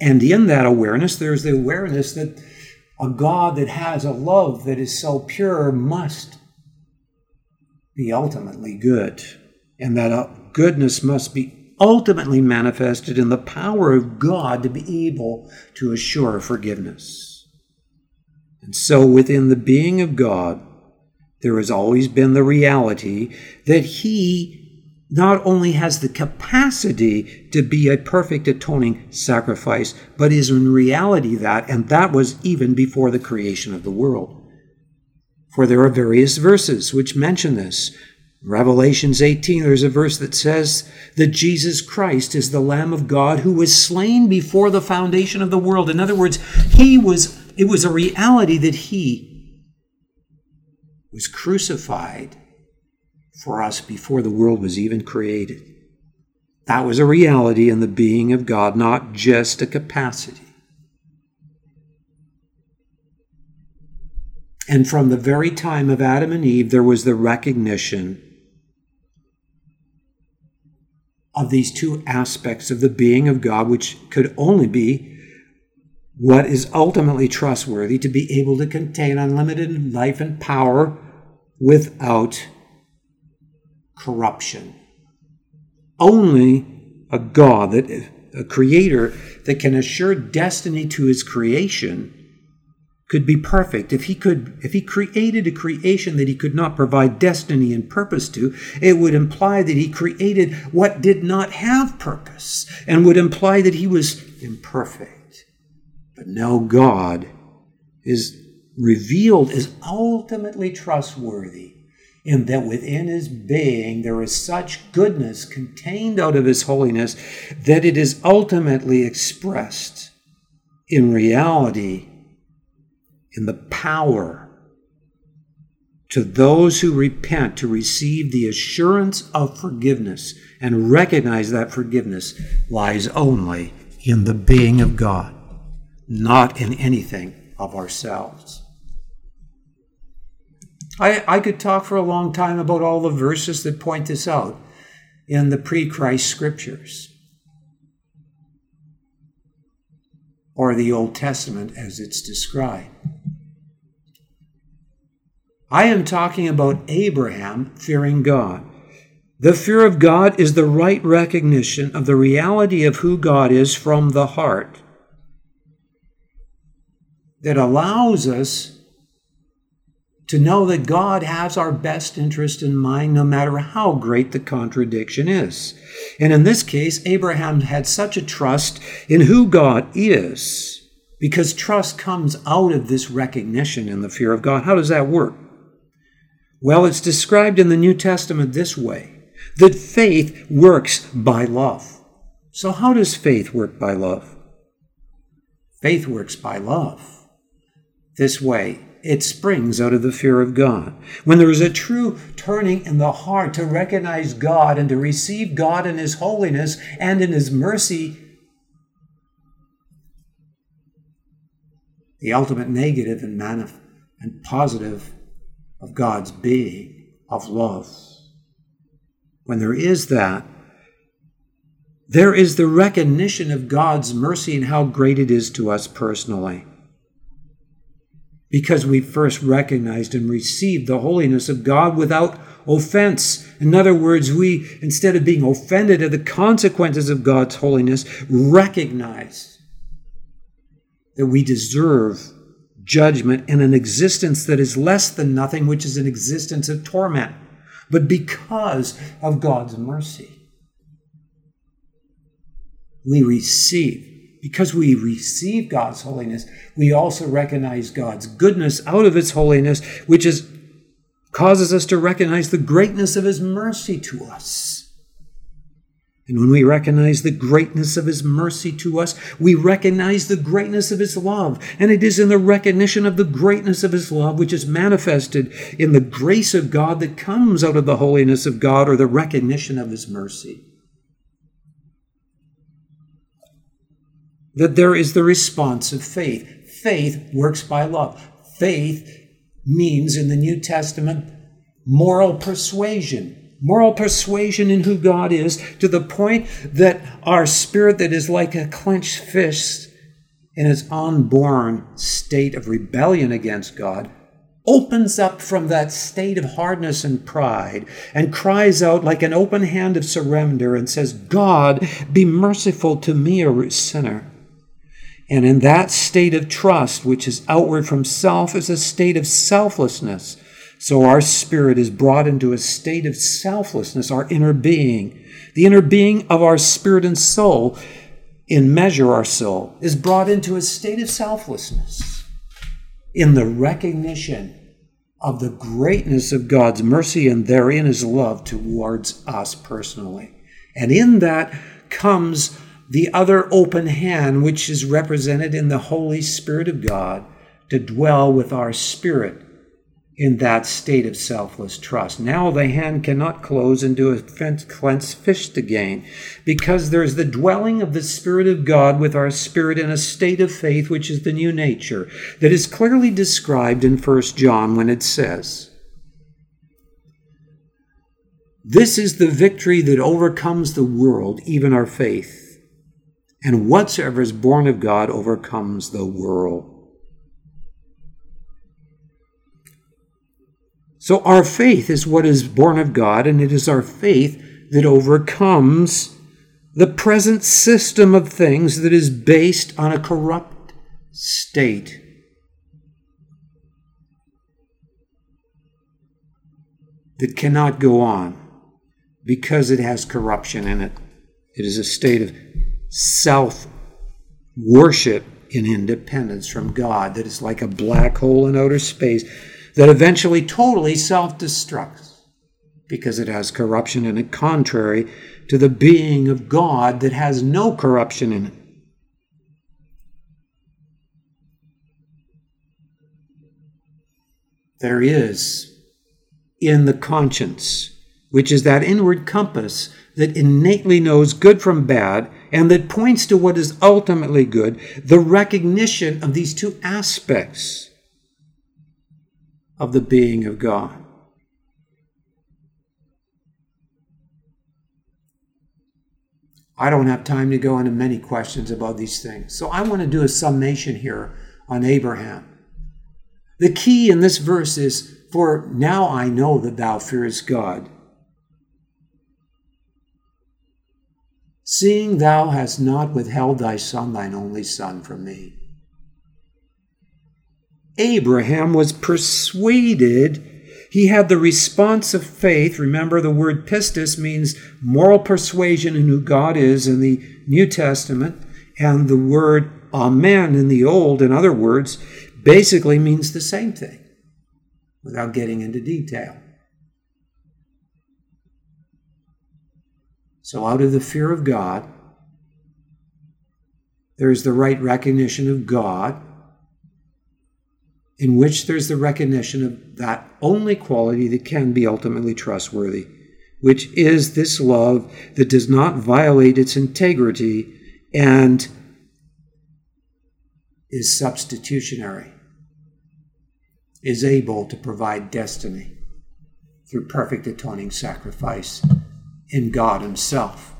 And in that awareness, there's the awareness that a God that has a love that is so pure must be ultimately good. And that uh, goodness must be ultimately manifested in the power of God to be able to assure forgiveness. And so, within the being of God, there has always been the reality that He not only has the capacity to be a perfect atoning sacrifice, but is in reality that, and that was even before the creation of the world. For there are various verses which mention this. Revelations 18, there's a verse that says that Jesus Christ is the Lamb of God who was slain before the foundation of the world. In other words, he was, it was a reality that he was crucified for us before the world was even created. That was a reality in the being of God, not just a capacity. And from the very time of Adam and Eve, there was the recognition of these two aspects of the being of God, which could only be what is ultimately trustworthy to be able to contain unlimited life and power without corruption. Only a God, that a creator that can assure destiny to his creation could be perfect. If he could if he created a creation that he could not provide destiny and purpose to, it would imply that he created what did not have purpose and would imply that he was imperfect. But no God is revealed as ultimately trustworthy in that within his being there is such goodness contained out of his holiness that it is ultimately expressed in reality in the power to those who repent to receive the assurance of forgiveness and recognize that forgiveness lies only in the being of God, not in anything of ourselves. I, I could talk for a long time about all the verses that point this out in the pre Christ scriptures or the Old Testament as it's described. I am talking about Abraham fearing God. The fear of God is the right recognition of the reality of who God is from the heart that allows us to know that God has our best interest in mind, no matter how great the contradiction is. And in this case, Abraham had such a trust in who God is, because trust comes out of this recognition in the fear of God. How does that work? Well, it's described in the New Testament this way that faith works by love. So, how does faith work by love? Faith works by love. This way, it springs out of the fear of God. When there is a true turning in the heart to recognize God and to receive God in His holiness and in His mercy, the ultimate negative and, manif- and positive of God's being, of love. When there is that, there is the recognition of God's mercy and how great it is to us personally because we first recognized and received the holiness of God without offense. In other words, we, instead of being offended at the consequences of God's holiness, recognize that we deserve judgment and an existence that is less than nothing, which is an existence of torment. But because of God's mercy, we receive because we receive God's holiness, we also recognize God's goodness out of its holiness, which is, causes us to recognize the greatness of His mercy to us. And when we recognize the greatness of His mercy to us, we recognize the greatness of His love. And it is in the recognition of the greatness of His love, which is manifested in the grace of God that comes out of the holiness of God or the recognition of His mercy. That there is the response of faith. Faith works by love. Faith means in the New Testament moral persuasion. Moral persuasion in who God is to the point that our spirit, that is like a clenched fist in its unborn state of rebellion against God, opens up from that state of hardness and pride and cries out like an open hand of surrender and says, God, be merciful to me, a sinner. And in that state of trust, which is outward from self, is a state of selflessness. So our spirit is brought into a state of selflessness, our inner being. The inner being of our spirit and soul, in measure our soul, is brought into a state of selflessness in the recognition of the greatness of God's mercy and therein his love towards us personally. And in that comes the other open hand, which is represented in the Holy Spirit of God, to dwell with our spirit in that state of selfless trust. Now the hand cannot close into a clenched fist again, because there's the dwelling of the Spirit of God with our spirit in a state of faith, which is the new nature, that is clearly described in 1 John when it says, This is the victory that overcomes the world, even our faith and whatsoever is born of God overcomes the world. So our faith is what is born of God, and it is our faith that overcomes the present system of things that is based on a corrupt state. That cannot go on because it has corruption in it. It is a state of self worship in independence from God that is like a black hole in outer space that eventually totally self destructs because it has corruption in it, contrary to the being of God that has no corruption in it. There is in the conscience, which is that inward compass that innately knows good from bad and that points to what is ultimately good, the recognition of these two aspects of the being of God. I don't have time to go into many questions about these things. So I want to do a summation here on Abraham. The key in this verse is For now I know that thou fearest God seeing thou hast not withheld thy son, thine only son, from me. Abraham was persuaded. He had the response of faith. Remember, the word pistis means moral persuasion in who God is in the New Testament, and the word amen in the Old, in other words, basically means the same thing without getting into detail. So, out of the fear of God, there's the right recognition of God, in which there's the recognition of that only quality that can be ultimately trustworthy, which is this love that does not violate its integrity and is substitutionary, is able to provide destiny through perfect atoning sacrifice in God Himself,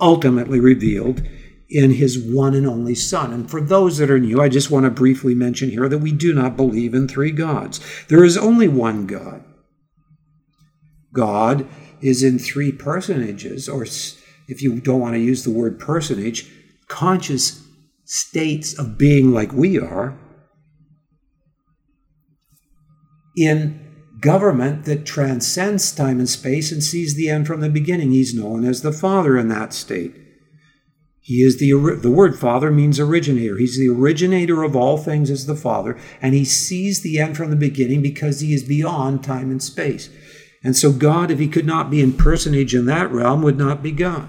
ultimately revealed in His one and only Son. And for those that are new, I just want to briefly mention here that we do not believe in three gods. There is only one God. God is in three personages, or if you don't want to use the word personage, conscious states of being like we are, in government that transcends time and space and sees the end from the beginning. He's known as the Father in that state. He is the the word Father means originator. He's the originator of all things as the Father, and he sees the end from the beginning because he is beyond time and space. And so God, if he could not be in personage in that realm, would not be God.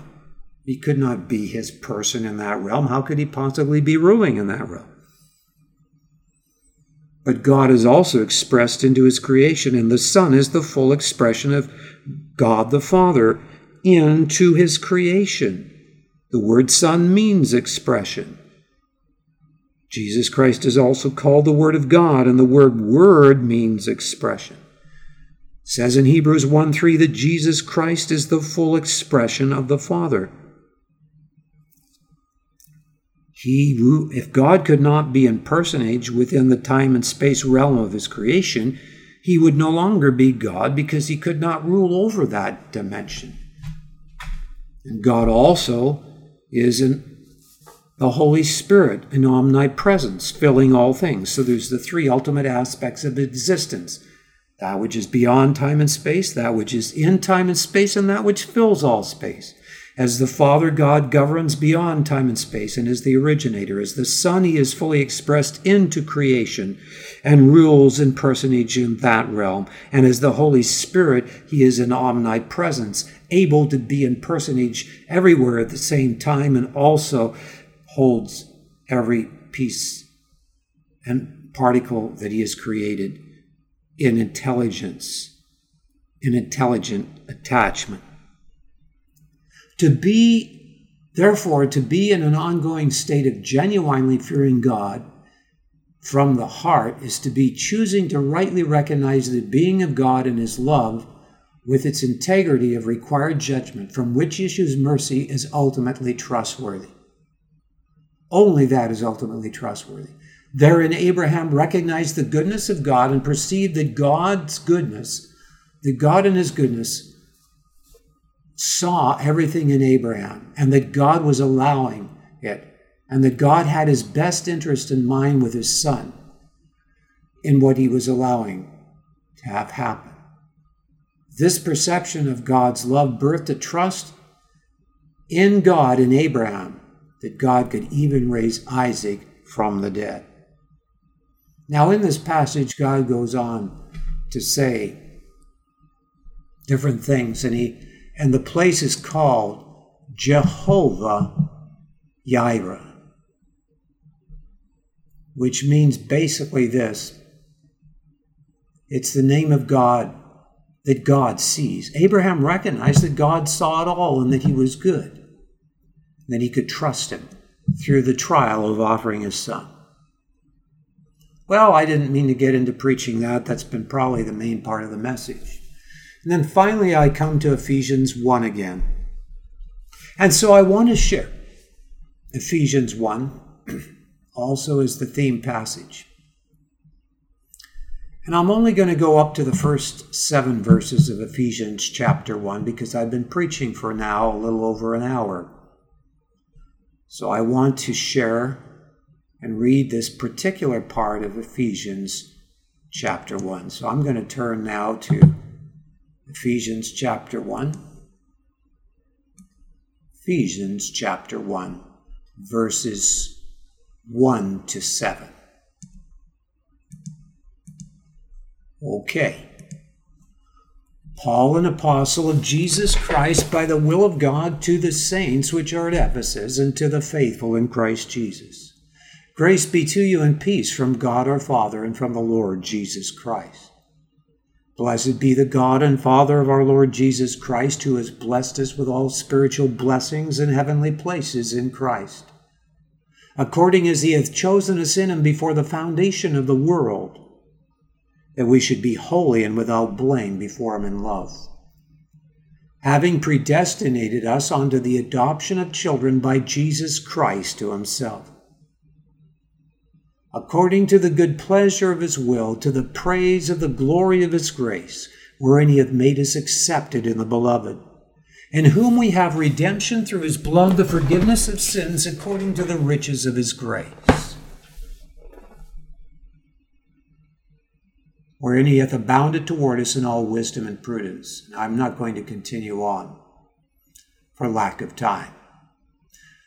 He could not be his person in that realm. How could he possibly be ruling in that realm? But God is also expressed into his creation, and the Son is the full expression of God the Father into his creation. The word Son means expression. Jesus Christ is also called the Word of God, and the word Word means expression. It says in Hebrews 1 3 that Jesus Christ is the full expression of the Father. He, if God could not be in personage within the time and space realm of his creation, he would no longer be God because he could not rule over that dimension. And God also is in the Holy Spirit an omnipresence, filling all things. So there's the three ultimate aspects of existence that which is beyond time and space, that which is in time and space, and that which fills all space. As the Father God governs beyond time and space and is the originator, as the Son, he is fully expressed into creation and rules in personage in that realm. And as the Holy Spirit, he is in omnipresence, able to be in personage everywhere at the same time and also holds every piece and particle that he has created in intelligence, in intelligent attachment. To be, therefore, to be in an ongoing state of genuinely fearing God from the heart is to be choosing to rightly recognize the being of God and His love with its integrity of required judgment, from which issues mercy is ultimately trustworthy. Only that is ultimately trustworthy. Therein, Abraham recognized the goodness of God and perceived that God's goodness, that God in his goodness, saw everything in Abraham and that God was allowing it and that God had his best interest in mind with his son in what he was allowing to have happen. This perception of God's love birthed a trust in God in Abraham that God could even raise Isaac from the dead. Now, in this passage, God goes on to say different things, and he and the place is called Jehovah Yireh, which means basically this it's the name of God that God sees. Abraham recognized that God saw it all and that he was good, that he could trust him through the trial of offering his son. Well, I didn't mean to get into preaching that. That's been probably the main part of the message. And then finally, I come to Ephesians 1 again. And so I want to share Ephesians 1, also is the theme passage. And I'm only going to go up to the first seven verses of Ephesians chapter 1 because I've been preaching for now a little over an hour. So I want to share and read this particular part of Ephesians chapter 1. So I'm going to turn now to Ephesians chapter 1. Ephesians chapter 1, verses 1 to 7. Okay. Paul, an apostle of Jesus Christ by the will of God, to the saints which are at Ephesus, and to the faithful in Christ Jesus. Grace be to you and peace from God our Father and from the Lord Jesus Christ. Blessed be the God and Father of our Lord Jesus Christ, who has blessed us with all spiritual blessings in heavenly places in Christ, according as he hath chosen us in him before the foundation of the world, that we should be holy and without blame before him in love, having predestinated us unto the adoption of children by Jesus Christ to himself according to the good pleasure of his will, to the praise of the glory of his grace, wherein he hath made us accepted in the beloved, in whom we have redemption through his blood, the forgiveness of sins according to the riches of his grace. Wherein he hath abounded toward us in all wisdom and prudence. I'm not going to continue on for lack of time.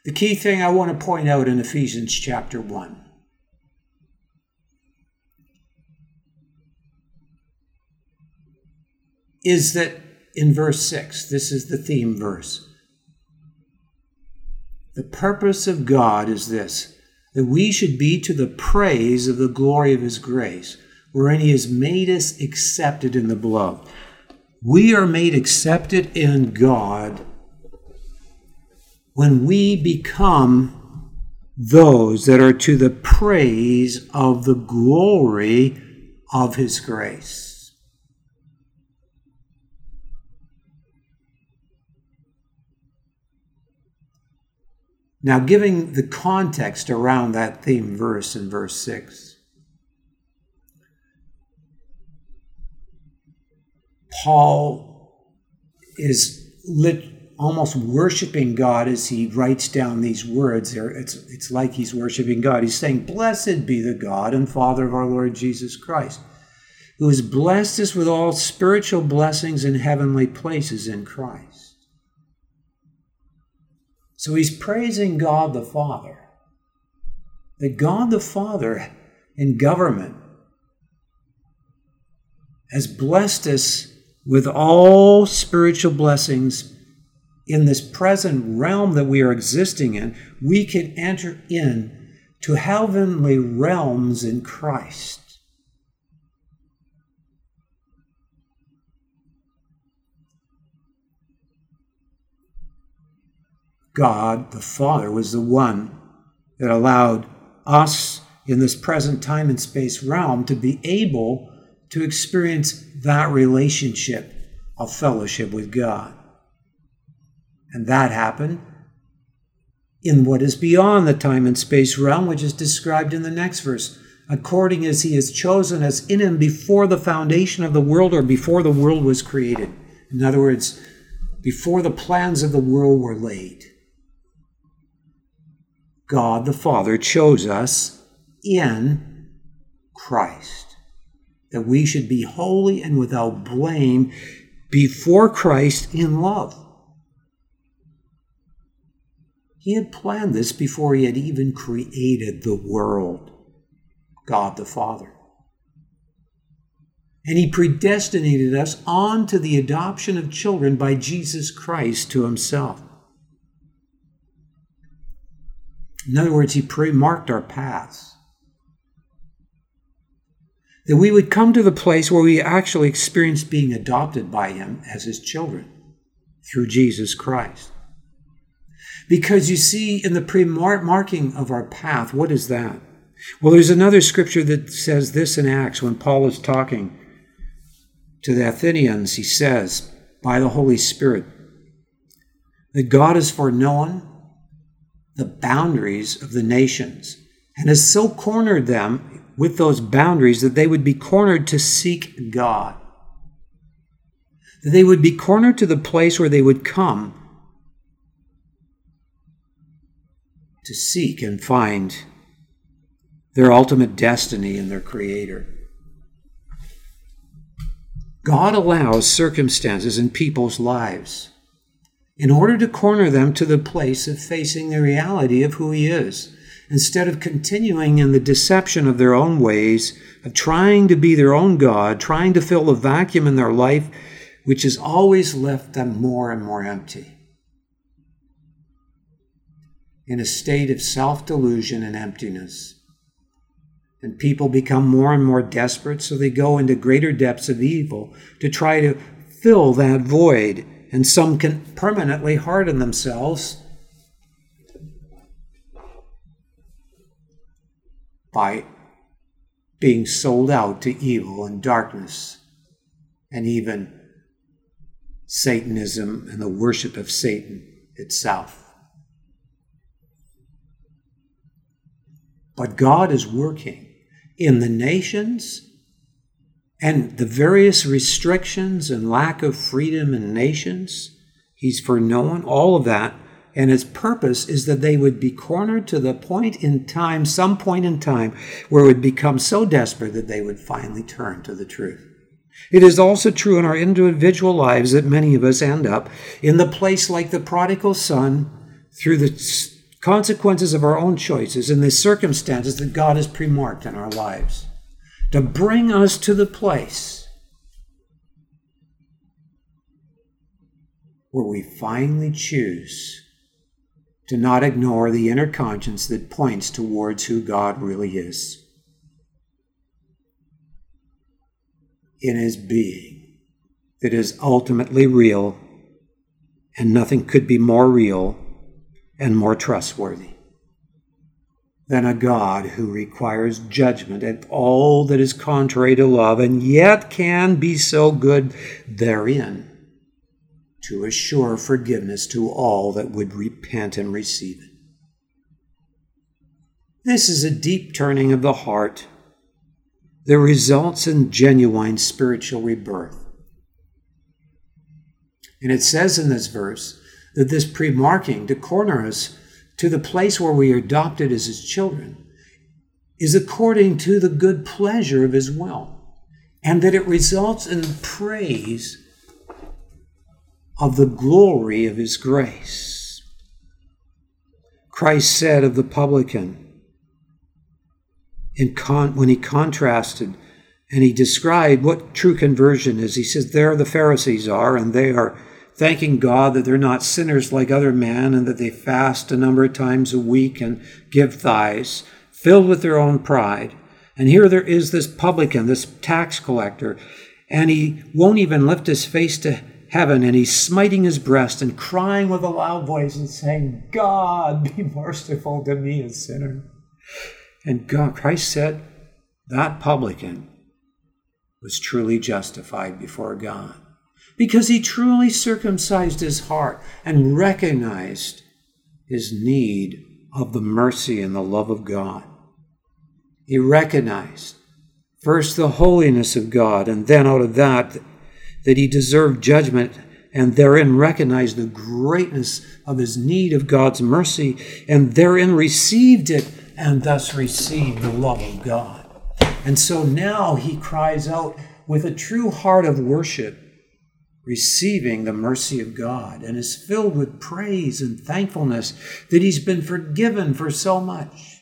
The key thing I want to point out in Ephesians chapter 1 is that in verse 6, this is the theme verse. The purpose of God is this that we should be to the praise of the glory of His grace, wherein He has made us accepted in the beloved. We are made accepted in God when we become those that are to the praise of the glory of His grace. Now, giving the context around that theme verse in verse 6, Paul is lit, almost worshiping God as he writes down these words. It's, it's like he's worshiping God. He's saying, Blessed be the God and Father of our Lord Jesus Christ, who has blessed us with all spiritual blessings in heavenly places in Christ. So he's praising God the Father. That God the Father in government has blessed us with all spiritual blessings in this present realm that we are existing in. We can enter in to heavenly realms in Christ. God, the Father, was the one that allowed us in this present time and space realm to be able to experience that relationship of fellowship with God. And that happened in what is beyond the time and space realm, which is described in the next verse, according as he has chosen us in him before the foundation of the world or before the world was created. In other words, before the plans of the world were laid. God the Father chose us in Christ, that we should be holy and without blame before Christ in love. He had planned this before he had even created the world, God the Father. And he predestinated us on to the adoption of children by Jesus Christ to himself. In other words, he pre marked our paths. That we would come to the place where we actually experience being adopted by him as his children through Jesus Christ. Because you see, in the pre marking of our path, what is that? Well, there's another scripture that says this in Acts when Paul is talking to the Athenians. He says, by the Holy Spirit, that God has foreknown the boundaries of the nations and has so cornered them with those boundaries that they would be cornered to seek God. That they would be cornered to the place where they would come to seek and find their ultimate destiny in their Creator. God allows circumstances in people's lives in order to corner them to the place of facing the reality of who He is, instead of continuing in the deception of their own ways, of trying to be their own God, trying to fill the vacuum in their life, which has always left them more and more empty. In a state of self delusion and emptiness. And people become more and more desperate, so they go into greater depths of evil to try to fill that void and some can permanently harden themselves by being sold out to evil and darkness and even Satanism and the worship of Satan itself. But God is working in the nations and the various restrictions and lack of freedom in nations, he's foreknown all of that. And his purpose is that they would be cornered to the point in time, some point in time, where it would become so desperate that they would finally turn to the truth. It is also true in our individual lives that many of us end up in the place like the prodigal son through the consequences of our own choices and the circumstances that God has premarked in our lives to bring us to the place where we finally choose to not ignore the inner conscience that points towards who God really is. In His being that is ultimately real, and nothing could be more real and more trustworthy than a God who requires judgment and all that is contrary to love, and yet can be so good therein to assure forgiveness to all that would repent and receive it. This is a deep turning of the heart that results in genuine spiritual rebirth. And it says in this verse that this pre marking to corner us to the place where we are adopted as his children is according to the good pleasure of his will, and that it results in praise of the glory of his grace. Christ said of the publican, in con- when he contrasted and he described what true conversion is, he says, There the Pharisees are, and they are thanking God that they're not sinners like other men and that they fast a number of times a week and give tithes, filled with their own pride. And here there is this publican, this tax collector, and he won't even lift his face to heaven, and he's smiting his breast and crying with a loud voice and saying, God, be merciful to me, a sinner. And God, Christ said, that publican was truly justified before God because he truly circumcised his heart and recognized his need of the mercy and the love of God. He recognized first the holiness of God, and then out of that, that he deserved judgment, and therein recognized the greatness of his need of God's mercy, and therein received it, and thus received the love of God. And so now he cries out with a true heart of worship receiving the mercy of God and is filled with praise and thankfulness that he's been forgiven for so much.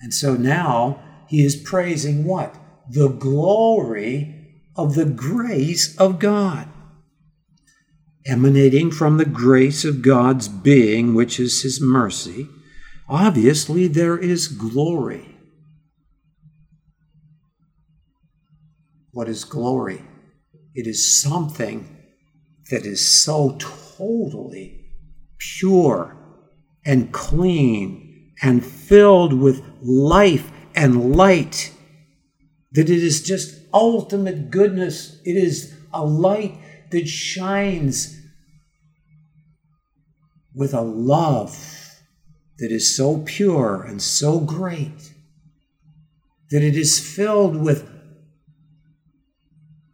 And so now he is praising what? The glory of the grace of God. Emanating from the grace of God's being, which is his mercy, obviously there is glory. What is glory? It is something that is so totally pure and clean and filled with life and light that it is just ultimate goodness. It is a light that shines with a love that is so pure and so great that it is filled with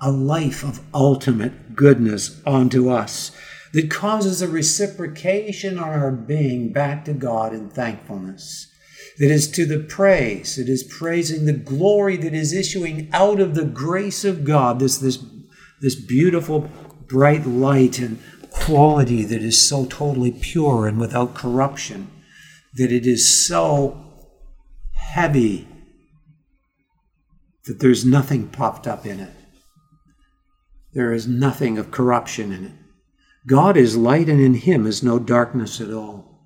a life of ultimate goodness onto us that causes a reciprocation on our being back to God in thankfulness. That is to the praise, it is praising the glory that is issuing out of the grace of God, this, this, this beautiful bright light and quality that is so totally pure and without corruption, that it is so heavy that there's nothing popped up in it. There is nothing of corruption in it. God is light, and in him is no darkness at all.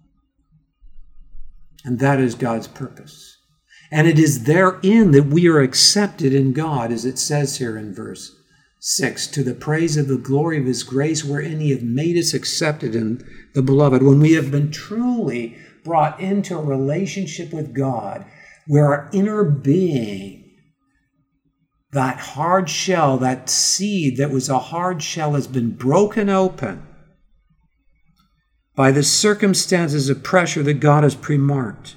And that is God's purpose. And it is therein that we are accepted in God, as it says here in verse 6 to the praise of the glory of his grace, wherein he hath made us accepted in the beloved. When we have been truly brought into a relationship with God, where our inner being that hard shell, that seed that was a hard shell, has been broken open by the circumstances of pressure that God has premarked,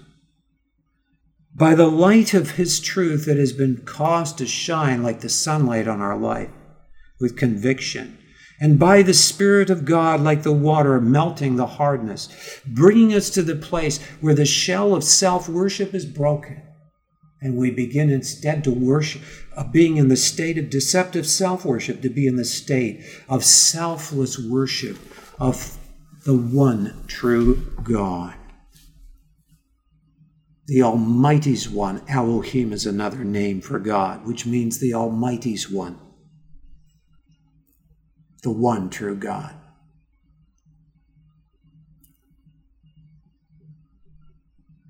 by the light of His truth that has been caused to shine like the sunlight on our life with conviction, and by the Spirit of God like the water melting the hardness, bringing us to the place where the shell of self worship is broken and we begin instead to worship, uh, being in the state of deceptive self worship, to be in the state of selfless worship of the one true God. The Almighty's One, Elohim is another name for God, which means the Almighty's One, the one true God.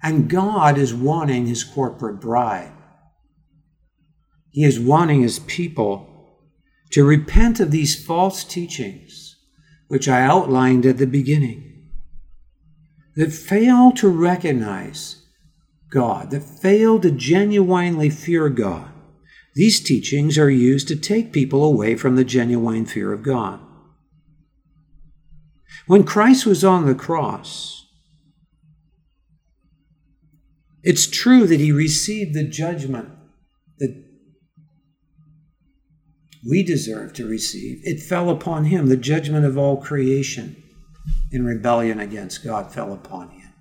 And God is wanting his corporate bride. He is wanting his people to repent of these false teachings, which I outlined at the beginning, that fail to recognize God, that fail to genuinely fear God. These teachings are used to take people away from the genuine fear of God. When Christ was on the cross, it's true that he received the judgment we deserve to receive. It fell upon him. The judgment of all creation in rebellion against God fell upon him.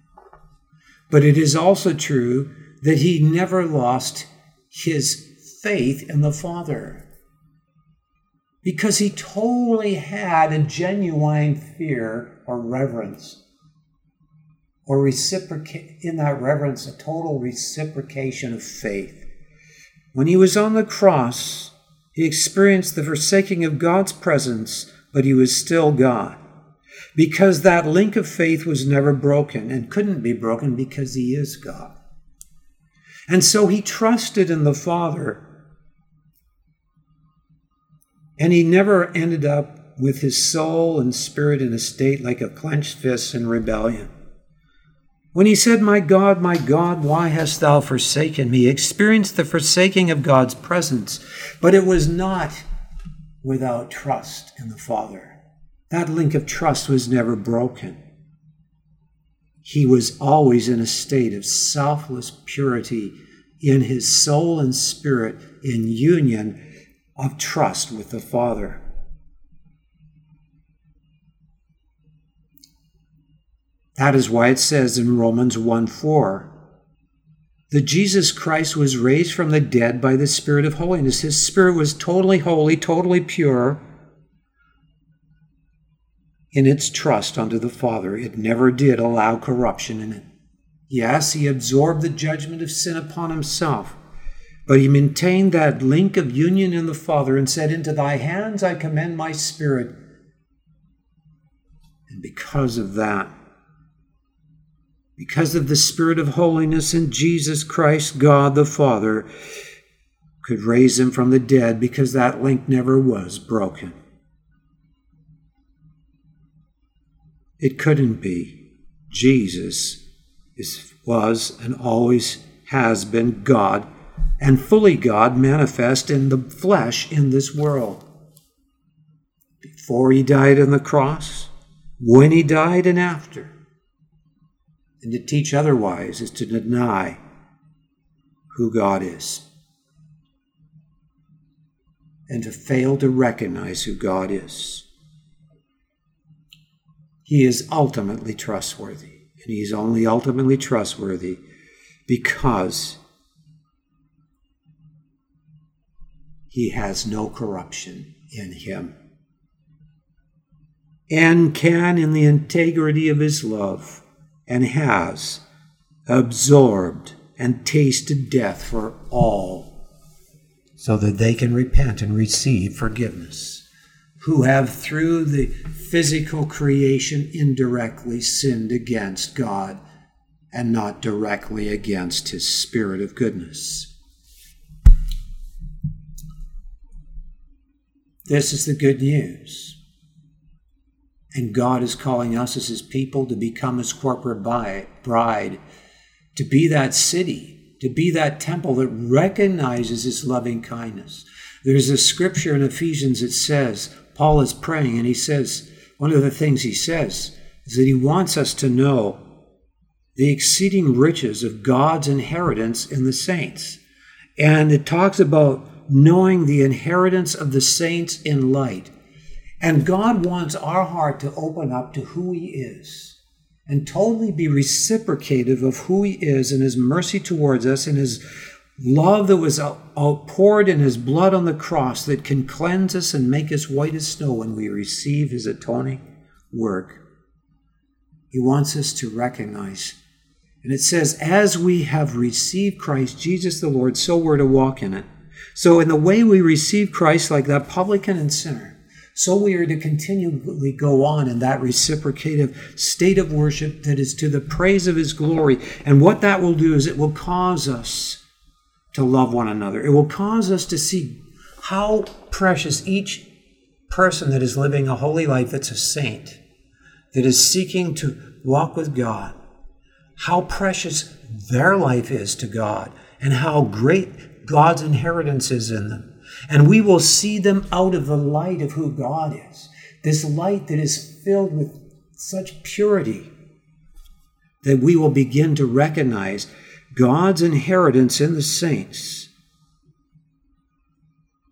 But it is also true that he never lost his faith in the Father because he totally had a genuine fear or reverence or reciprocate in that reverence a total reciprocation of faith. When he was on the cross, he experienced the forsaking of God's presence, but he was still God. Because that link of faith was never broken and couldn't be broken because he is God. And so he trusted in the Father. And he never ended up with his soul and spirit in a state like a clenched fist in rebellion. When he said, My God, my God, why hast thou forsaken me? Experienced the forsaking of God's presence, but it was not without trust in the Father. That link of trust was never broken. he was always in a state of selfless purity in his soul and spirit in union of trust with the Father. That is why it says in Romans 1 4 that Jesus Christ was raised from the dead by the Spirit of holiness. His spirit was totally holy, totally pure in its trust unto the Father. It never did allow corruption in it. Yes, he absorbed the judgment of sin upon himself, but he maintained that link of union in the Father and said, Into thy hands I commend my spirit. And because of that, because of the Spirit of holiness in Jesus Christ, God the Father could raise him from the dead because that link never was broken. It couldn't be. Jesus is, was and always has been God and fully God manifest in the flesh in this world. Before he died on the cross, when he died, and after. And to teach otherwise is to deny who God is. And to fail to recognize who God is. He is ultimately trustworthy, and He is only ultimately trustworthy because He has no corruption in Him. And can, in the integrity of His love, and has absorbed and tasted death for all, so that they can repent and receive forgiveness, who have through the physical creation indirectly sinned against God and not directly against His Spirit of goodness. This is the good news. And God is calling us as His people to become His corporate bride, to be that city, to be that temple that recognizes His loving kindness. There's a scripture in Ephesians that says, Paul is praying, and he says, one of the things he says is that he wants us to know the exceeding riches of God's inheritance in the saints. And it talks about knowing the inheritance of the saints in light. And God wants our heart to open up to who He is and totally be reciprocative of who He is and His mercy towards us and His love that was outpoured in His blood on the cross that can cleanse us and make us white as snow when we receive His atoning work. He wants us to recognize. And it says, as we have received Christ Jesus the Lord, so we're to walk in it. So, in the way we receive Christ, like that publican and sinner, so we are to continually go on in that reciprocative state of worship that is to the praise of His glory. And what that will do is it will cause us to love one another. It will cause us to see how precious each person that is living a holy life that's a saint, that is seeking to walk with God, how precious their life is to God, and how great God's inheritance is in them. And we will see them out of the light of who God is. This light that is filled with such purity that we will begin to recognize God's inheritance in the saints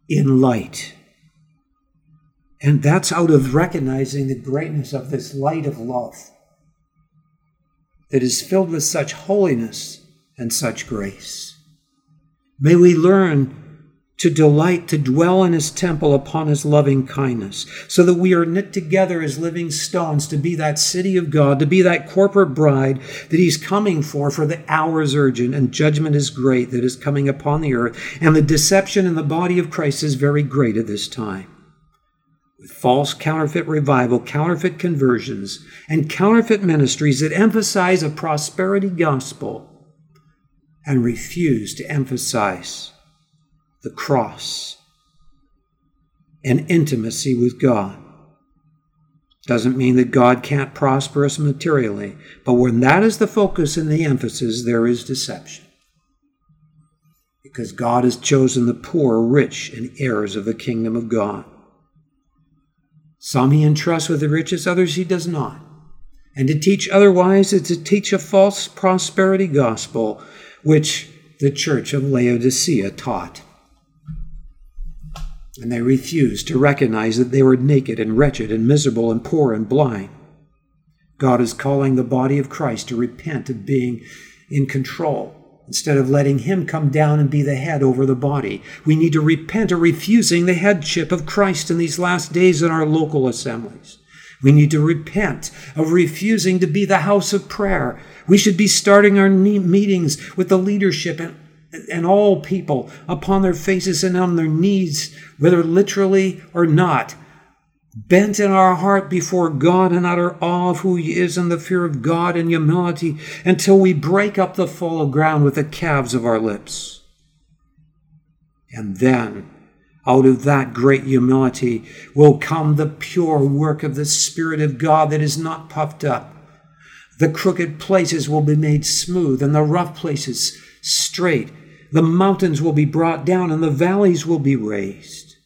in light. And that's out of recognizing the greatness of this light of love that is filled with such holiness and such grace. May we learn to delight to dwell in his temple upon his loving kindness, so that we are knit together as living stones to be that city of God, to be that corporate bride that he's coming for, for the hour is urgent and judgment is great that is coming upon the earth, and the deception in the body of Christ is very great at this time. With false counterfeit revival, counterfeit conversions, and counterfeit ministries that emphasize a prosperity gospel and refuse to emphasize the cross, and intimacy with God. Doesn't mean that God can't prosper us materially, but when that is the focus and the emphasis, there is deception. Because God has chosen the poor, rich, and heirs of the kingdom of God. Some he entrusts with the riches, others he does not. And to teach otherwise is to teach a false prosperity gospel, which the church of Laodicea taught. And they refused to recognize that they were naked and wretched and miserable and poor and blind. God is calling the body of Christ to repent of being in control instead of letting Him come down and be the head over the body. We need to repent of refusing the headship of Christ in these last days in our local assemblies. We need to repent of refusing to be the house of prayer. We should be starting our meetings with the leadership and, and all people upon their faces and on their knees, whether literally or not, bent in our heart before God in utter awe of who He is and the fear of God and humility until we break up the fallow ground with the calves of our lips. And then, out of that great humility will come the pure work of the Spirit of God that is not puffed up. The crooked places will be made smooth and the rough places straight. The mountains will be brought down and the valleys will be raised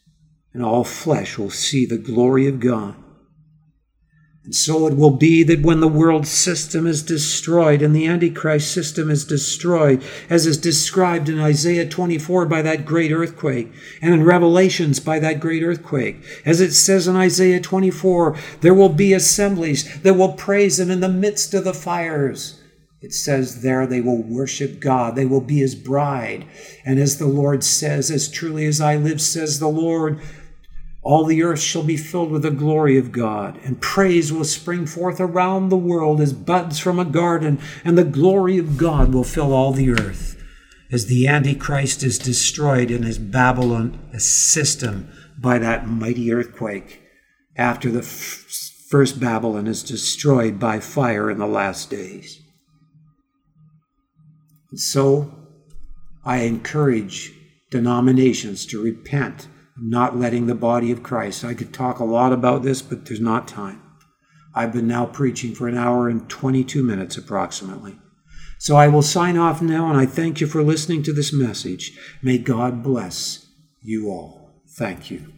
and all flesh will see the glory of God. And so it will be that when the world system is destroyed and the Antichrist system is destroyed, as is described in Isaiah 24 by that great earthquake, and in Revelations by that great earthquake, as it says in Isaiah 24, there will be assemblies that will praise Him in the midst of the fires. It says there they will worship God. They will be His bride. And as the Lord says, as truly as I live, says the Lord, all the earth shall be filled with the glory of God, and praise will spring forth around the world as buds from a garden, and the glory of God will fill all the earth. As the Antichrist is destroyed in his Babylon system by that mighty earthquake, after the f- first Babylon is destroyed by fire in the last days. So, I encourage denominations to repent not letting the body of Christ. I could talk a lot about this, but there's not time. I've been now preaching for an hour and 22 minutes approximately. So I will sign off now, and I thank you for listening to this message. May God bless you all. Thank you.